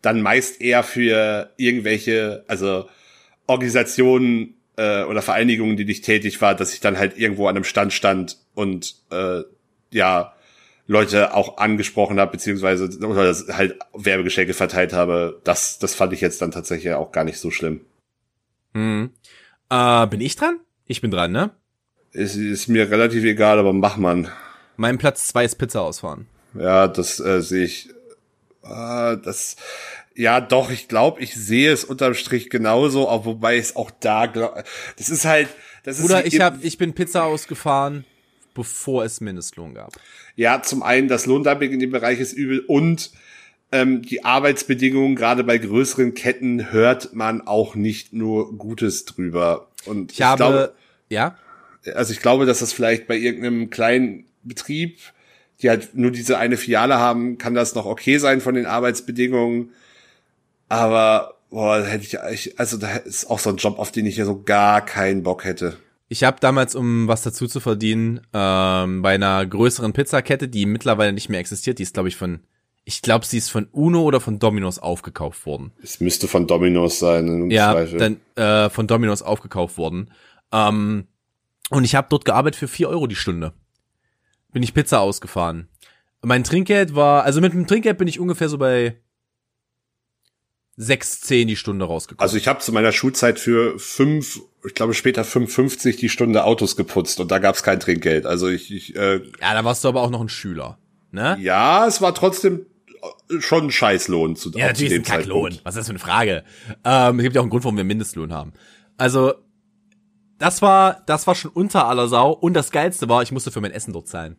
S3: dann meist eher für irgendwelche, also Organisationen äh, oder Vereinigungen, die nicht tätig war, dass ich dann halt irgendwo an einem Stand stand und äh, ja Leute auch angesprochen habe, beziehungsweise oder halt Werbegeschenke verteilt habe. Das, das fand ich jetzt dann tatsächlich auch gar nicht so schlimm.
S2: Hm. Äh, bin ich dran? Ich bin dran, ne?
S3: Ist, ist mir relativ egal, aber mach man.
S2: Mein Platz zwei ist Pizza ausfahren.
S3: Ja, das äh, sehe ich. Äh, das, ja, doch, ich glaube, ich sehe es unterm Strich genauso, auch wobei es auch da, glaub, das ist halt, das ist
S2: Oder
S3: wie
S2: ich hab, ich bin Pizza ausgefahren, bevor es Mindestlohn gab.
S3: ja, zum einen das Lohndumping in dem Bereich ist übel und ähm, die Arbeitsbedingungen, gerade bei größeren Ketten, hört man auch nicht nur Gutes drüber. Und
S2: Ich, habe,
S3: glaube,
S2: ja,
S3: also ich glaube, dass das vielleicht bei irgendeinem kleinen Betrieb, die halt nur diese eine Filiale haben, kann das noch okay sein von den Arbeitsbedingungen. Aber boah, da hätte ich, ich also da ist auch so ein Job, auf den ich ja so gar keinen Bock hätte.
S2: Ich habe damals, um was dazu zu verdienen, ähm, bei einer größeren Pizzakette, die mittlerweile nicht mehr existiert, die ist, glaube ich, von, ich glaube, sie ist von Uno oder von Domino's aufgekauft worden.
S3: Es müsste von Domino's sein, im
S2: Ja,
S3: Zweifel.
S2: dann äh, von Domino's aufgekauft worden. Ähm, und ich habe dort gearbeitet für vier Euro die Stunde. Bin ich Pizza ausgefahren. Mein Trinkgeld war, also mit dem Trinkgeld bin ich ungefähr so bei 6,10 die Stunde rausgekommen.
S3: Also ich habe zu meiner Schulzeit für fünf, ich glaube später 5,50 die Stunde Autos geputzt und da gab's kein Trinkgeld. Also ich, ich äh,
S2: ja, da warst du aber auch noch ein Schüler, ne?
S3: Ja, es war trotzdem schon ein Scheißlohn zu,
S2: ja, natürlich
S3: zu dem
S2: ist ein Kacklohn. Was ist das für eine Frage? Ähm, es gibt ja auch einen Grund, warum wir Mindestlohn haben. Also das war, das war schon unter aller Sau und das Geilste war, ich musste für mein Essen dort zahlen.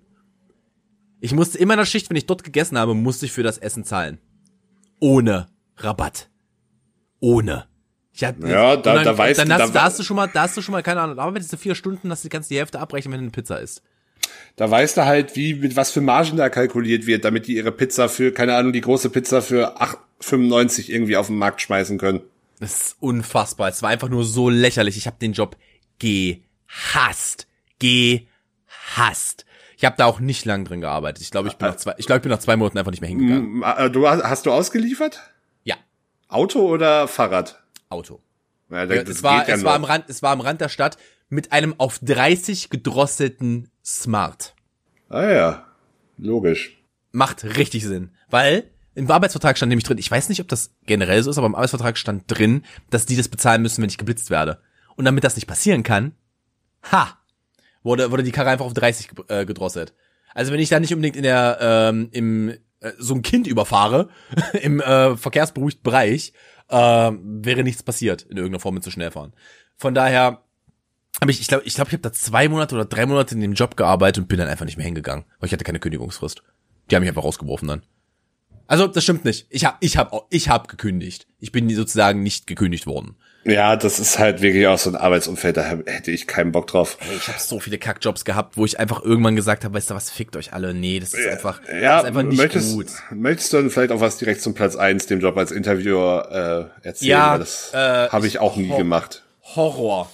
S2: Ich musste immer in der Schicht, wenn ich dort gegessen habe, musste ich für das Essen zahlen. Ohne Rabatt. Ohne.
S3: Ich hab, ja, da, dann, da weißt
S2: dann
S3: du,
S2: hast, da, hast du schon mal, da hast du schon mal keine Ahnung. Aber wenn du vier Stunden, dass du kannst die Hälfte abbrechen, wenn du eine Pizza isst.
S3: Da weißt du halt, wie, mit was für Margen da kalkuliert wird, damit die ihre Pizza für, keine Ahnung, die große Pizza für 8,95 irgendwie auf den Markt schmeißen können.
S2: Das ist unfassbar. Es war einfach nur so lächerlich. Ich habe den Job gehasst. Gehasst. Ich habe da auch nicht lang drin gearbeitet. Ich glaube, ich bin nach zwei, ich glaube, ich bin nach zwei Monaten einfach nicht mehr hingegangen.
S3: Äh, du hast du ausgeliefert?
S2: Ja.
S3: Auto oder Fahrrad?
S2: Auto.
S3: Ja, das
S2: es war, ja es war am Rand, es war am Rand der Stadt mit einem auf 30 gedrosselten Smart.
S3: Ah ja, logisch.
S2: Macht richtig Sinn, weil im Arbeitsvertrag stand nämlich drin, ich weiß nicht, ob das generell so ist, aber im Arbeitsvertrag stand drin, dass die das bezahlen müssen, wenn ich geblitzt werde. Und damit das nicht passieren kann, ha, wurde, wurde die Karre einfach auf 30 äh, gedrosselt. Also wenn ich da nicht unbedingt in der, ähm, im, äh, so ein Kind überfahre, im äh, verkehrsberuhigten Bereich, äh, wäre nichts passiert in irgendeiner Form mit zu schnell fahren. Von daher habe ich, ich glaube, ich, glaub, ich habe da zwei Monate oder drei Monate in dem Job gearbeitet und bin dann einfach nicht mehr hingegangen, weil ich hatte keine Kündigungsfrist. Die haben mich einfach rausgeworfen dann. Also, das stimmt nicht. Ich habe ich hab, ich hab gekündigt. Ich bin sozusagen nicht gekündigt worden.
S3: Ja, das ist halt wirklich auch so ein Arbeitsumfeld, da hätte ich keinen Bock drauf.
S2: Hey, ich habe so viele Kackjobs gehabt, wo ich einfach irgendwann gesagt habe, weißt du was, fickt euch alle. Nee, das ist einfach,
S3: ja,
S2: das ist einfach nicht
S3: möchtest,
S2: gut.
S3: Möchtest du dann vielleicht auch was direkt zum Platz eins, dem Job als Interviewer äh, erzählen?
S2: Ja,
S3: das äh, habe ich auch nie
S2: Hor
S3: gemacht.
S2: Horror.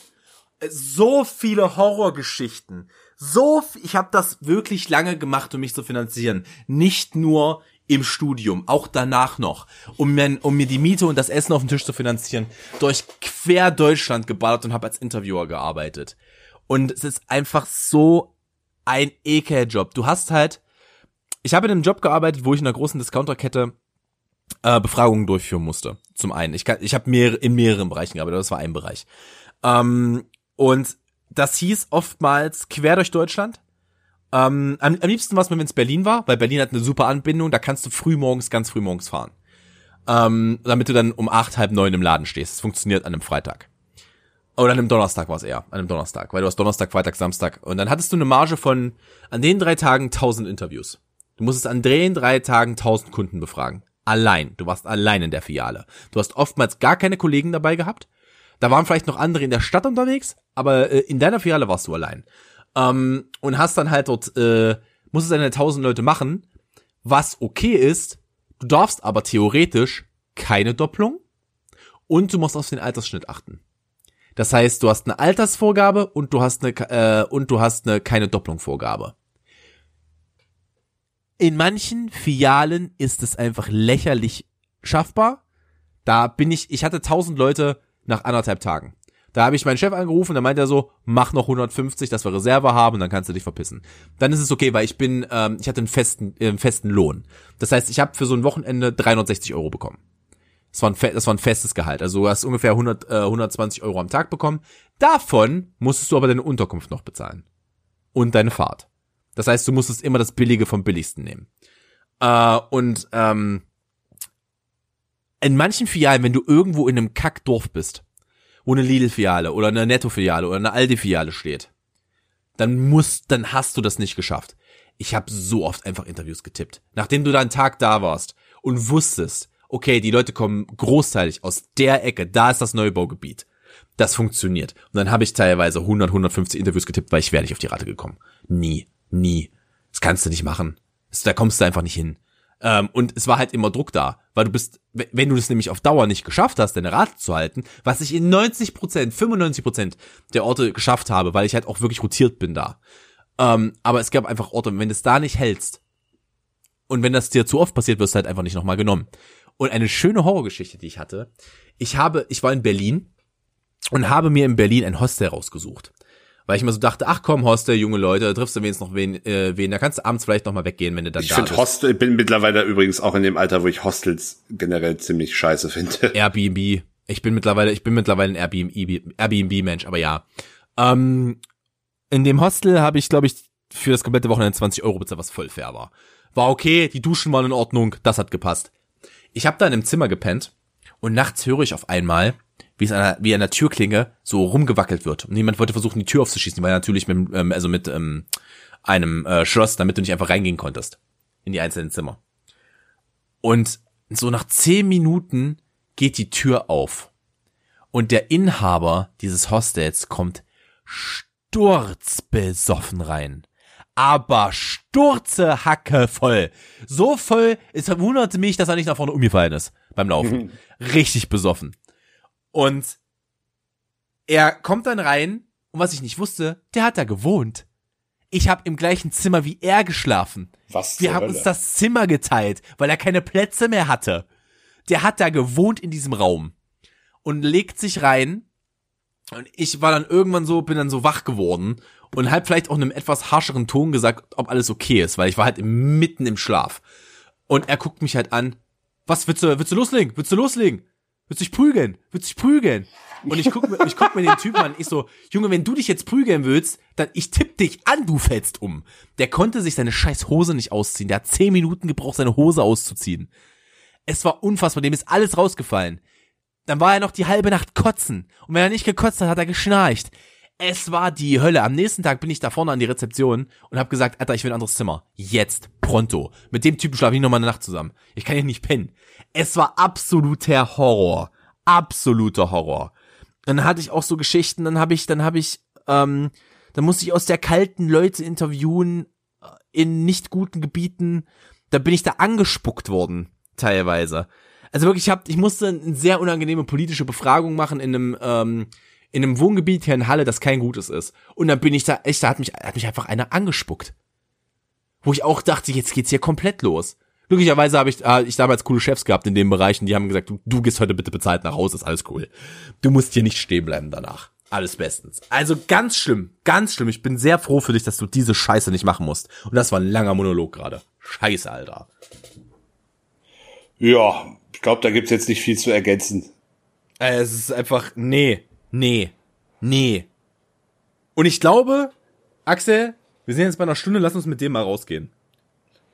S2: So viele Horrorgeschichten. So, ich habe das wirklich lange gemacht, um mich zu finanzieren. Nicht nur im Studium, auch danach noch, um mir, um mir die Miete und das Essen auf dem Tisch zu finanzieren, durch quer Deutschland geballert und habe als Interviewer gearbeitet. Und es ist einfach so ein Ekeljob. Du hast halt, ich habe in einem Job gearbeitet, wo ich in einer großen Discounterkette äh, Befragungen durchführen musste. Zum einen, ich, kann, ich habe mehr, in mehreren Bereichen gearbeitet, das war ein Bereich. Ähm, und das hieß oftmals quer durch Deutschland. Ähm, am, am liebsten war es mir, wenn es Berlin war, weil Berlin hat eine super Anbindung, da kannst du früh morgens, ganz früh morgens fahren. Ähm, damit du dann um acht, halb neun im Laden stehst. Das funktioniert an einem Freitag. Oder an einem Donnerstag war es eher, an einem Donnerstag, weil du hast Donnerstag, Freitag, Samstag. Und dann hattest du eine Marge von an den drei Tagen tausend Interviews. Du musstest an den drei Tagen tausend Kunden befragen. Allein. Du warst allein in der Filiale. Du hast oftmals gar keine Kollegen dabei gehabt. Da waren vielleicht noch andere in der Stadt unterwegs, aber äh, in deiner Filiale warst du allein. Ähm, und hast dann halt dort, äh, musstest deine tausend Leute machen, was okay ist. Du darfst aber theoretisch keine Doppelung und du musst auf den Altersschnitt achten. Das heißt, du hast eine Altersvorgabe und du hast eine äh, und du hast eine keine Doppelungvorgabe. In manchen Filialen ist es einfach lächerlich schaffbar. Da bin ich, ich hatte tausend Leute nach anderthalb Tagen. Da habe ich meinen Chef angerufen, da meint er so, mach noch 150, dass wir Reserve haben, dann kannst du dich verpissen. Dann ist es okay, weil ich bin, ähm, ich hatte einen festen, äh, festen Lohn. Das heißt, ich habe für so ein Wochenende 360 Euro bekommen. Das war ein, das war ein festes Gehalt. Also du hast ungefähr 100, äh, 120 Euro am Tag bekommen. Davon musstest du aber deine Unterkunft noch bezahlen. Und deine Fahrt. Das heißt, du musstest immer das Billige vom Billigsten nehmen. Äh, und ähm, in manchen Filialen, wenn du irgendwo in einem Kackdorf bist, wo eine Lidl-Filiale oder eine Netto-Filiale oder eine Aldi-Filiale steht, dann musst, dann hast du das nicht geschafft. Ich habe so oft einfach Interviews getippt. Nachdem du da einen Tag da warst und wusstest, okay, die Leute kommen großteilig aus der Ecke, da ist das Neubaugebiet. Das funktioniert. Und dann habe ich teilweise 100, 150 Interviews getippt, weil ich wäre nicht auf die Rate gekommen. Nie, nie. Das kannst du nicht machen. Da kommst du einfach nicht hin. Ähm, und es war halt immer Druck da, weil du bist, wenn du das nämlich auf Dauer nicht geschafft hast, deine Rate zu halten, was ich in 90 Prozent, 95 Prozent der Orte geschafft habe, weil ich halt auch wirklich rotiert bin da. Ähm, aber es gab einfach Orte, wenn du es da nicht hältst und wenn das dir zu oft passiert, wirst du halt einfach nicht nochmal genommen. Und eine schöne Horrorgeschichte, die ich hatte, ich habe, ich war in Berlin und habe mir in Berlin ein Hostel rausgesucht. Weil ich mir so dachte, ach komm, Hostel, junge Leute, da triffst du wenigstens noch wen, äh, wen, da kannst du abends vielleicht noch mal weggehen, wenn du dann
S3: ich
S2: da
S3: find
S2: bist.
S3: Hostel, ich bin mittlerweile übrigens auch in dem Alter, wo ich Hostels generell ziemlich scheiße finde.
S2: Airbnb. Ich bin mittlerweile, ich bin mittlerweile ein Airbnb, Airbnb-Mensch, aber ja. Ähm, in dem Hostel habe ich, glaube ich, für das komplette Wochenende 20 Euro bezahlt, was voll fair war. War okay, die Duschen waren in Ordnung, das hat gepasst. Ich habe da in einem Zimmer gepennt und nachts höre ich auf einmal, wie es an der, wie an der Türklinge so rumgewackelt wird. Und jemand wollte versuchen, die Tür aufzuschießen. Ja natürlich mit, ähm, also mit ähm, einem äh, Schloss, damit du nicht einfach reingehen konntest in die einzelnen Zimmer. Und so nach zehn Minuten geht die Tür auf. Und der Inhaber dieses Hostels kommt sturzbesoffen rein. Aber Sturze Hacke voll. So voll, es wunderte mich, dass er nicht nach vorne umgefallen ist beim Laufen. Richtig besoffen. Und er kommt dann rein und was ich nicht wusste, der hat da gewohnt. Ich habe im gleichen Zimmer wie er geschlafen.
S3: Was
S2: Wir haben
S3: Hölle?
S2: uns das Zimmer geteilt, weil er keine Plätze mehr hatte. Der hat da gewohnt in diesem Raum und legt sich rein. Und ich war dann irgendwann so, bin dann so wach geworden und halt vielleicht auch in einem etwas harscheren Ton gesagt, ob alles okay ist, weil ich war halt mitten im Schlaf. Und er guckt mich halt an. Was willst du, willst du loslegen? Willst du loslegen? Willst du dich prügeln? Willst du dich prügeln? Und ich guck mir, ich guck mir den Typen an. Ich so, Junge, wenn du dich jetzt prügeln willst, dann ich tipp dich an, du fällst um. Der konnte sich seine scheiß Hose nicht ausziehen. Der hat zehn Minuten gebraucht, seine Hose auszuziehen. Es war unfassbar, dem ist alles rausgefallen. Dann war er noch die halbe Nacht kotzen. Und wenn er nicht gekotzt hat, hat er geschnarcht. Es war die Hölle. Am nächsten Tag bin ich da vorne an die Rezeption und habe gesagt, Alter, ich will ein anderes Zimmer. Jetzt, pronto. Mit dem Typen schlafe ich noch mal eine Nacht zusammen. Ich kann hier nicht pennen. Es war absoluter Horror. Absoluter Horror. Dann hatte ich auch so Geschichten, dann habe ich, dann habe ich, ähm, dann musste ich aus der kalten Leute interviewen äh, in nicht guten Gebieten. Da bin ich da angespuckt worden, teilweise. Also wirklich, ich hab, ich musste eine sehr unangenehme politische Befragung machen in einem, ähm, in einem Wohngebiet hier in Halle, das kein gutes ist. Und dann bin ich da, echt, da hat mich, hat mich einfach einer angespuckt. Wo ich auch dachte, jetzt geht's hier komplett los. Glücklicherweise habe ich, äh, ich damals coole Chefs gehabt in dem Bereich und die haben gesagt, du, du gehst heute bitte bezahlt nach Hause, ist alles cool. Du musst hier nicht stehen bleiben danach. Alles bestens. Also ganz schlimm, ganz schlimm. Ich bin sehr froh für dich, dass du diese Scheiße nicht machen musst. Und das war ein langer Monolog gerade. Scheiße, Alter.
S3: Ja, ich glaube, da gibt's jetzt nicht viel zu ergänzen.
S2: Äh, Es ist einfach, nee, nee, nee. Und ich glaube, Axel, wir sind jetzt bei einer Stunde, lass uns mit dem mal rausgehen.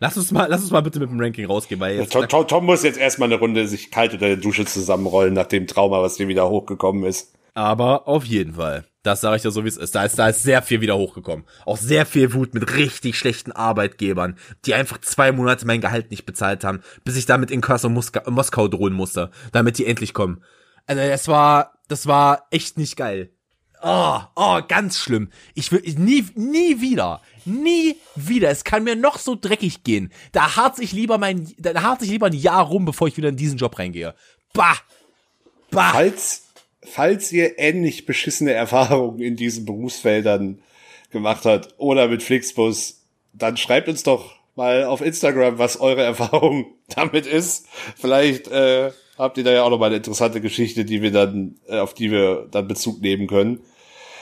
S2: Lass uns mal, lass uns mal bitte mit dem Ranking rausgehen, weil jetzt,
S3: Tom, Tom, Tom muss jetzt erstmal eine Runde sich kalt unter der Dusche zusammenrollen nach dem Trauma, was dir wieder hochgekommen ist.
S2: aber auf jeden Fall. Das sage ich ja so, wie es ist. Da ist, da ist sehr viel wieder hochgekommen. Auch sehr viel Wut mit richtig schlechten Arbeitgebern, die einfach zwei Monate mein Gehalt nicht bezahlt haben, bis ich damit in Kassel Moska Moskau drohen musste, damit die endlich kommen. Also das war, das war echt nicht geil. Oh, oh, ganz schlimm. Ich will nie, nie wieder, nie wieder. Es kann mir noch so dreckig gehen. Da harz ich lieber mein, da harz ich lieber ein Jahr rum, bevor ich wieder in diesen Job reingehe. Bah, bah.
S3: Falls, falls ihr ähnlich beschissene Erfahrungen in diesen Berufsfeldern gemacht habt oder mit Flixbus, dann schreibt uns doch mal auf Instagram, was eure Erfahrung damit ist. Vielleicht äh, habt ihr da ja auch noch mal eine interessante Geschichte, die wir dann, äh, auf die wir dann Bezug nehmen können.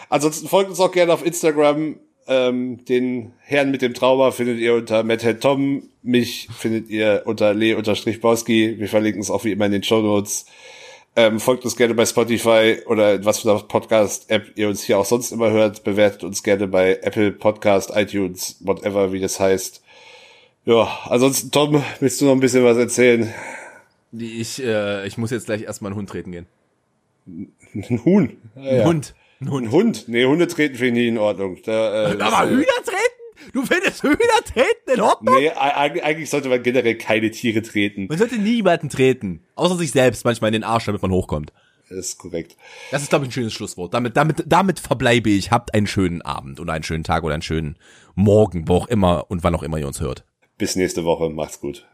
S3: Ansonsten folgt uns auch gerne auf Instagram. Ähm, den Herrn mit dem Trauma findet ihr unter MadHead Tom. Mich findet ihr unter le-bauski. Wir verlinken es auch wie immer in den Show Notes. Ähm, folgt uns gerne bei Spotify oder was für einer Podcast-App ihr uns hier auch sonst immer hört. Bewertet uns gerne bei Apple Podcast, iTunes, whatever, wie das heißt. Ja, ansonsten, Tom, willst du noch ein bisschen was erzählen?
S2: Ich, äh, ich muss jetzt gleich erstmal einen Hund treten gehen.
S3: Ein Huhn.
S2: Ein Hund. Ein Hund.
S3: Ein Hund? Nee, Hunde treten finde ich nie in Ordnung. Da, äh, das,
S2: Aber
S3: äh,
S2: Hühner treten? Du findest Hühner treten in Ordnung?
S3: Nee, eig- eigentlich sollte man generell keine Tiere treten.
S2: Man sollte niemanden treten. Außer sich selbst manchmal in den Arsch, damit man hochkommt.
S3: Das ist korrekt.
S2: Das ist, glaube ich, ein schönes Schlusswort. Damit, damit, damit verbleibe ich. Habt einen schönen Abend oder einen schönen Tag oder einen schönen Morgen, wo auch immer und wann auch immer ihr uns hört.
S3: Bis nächste Woche. Macht's gut.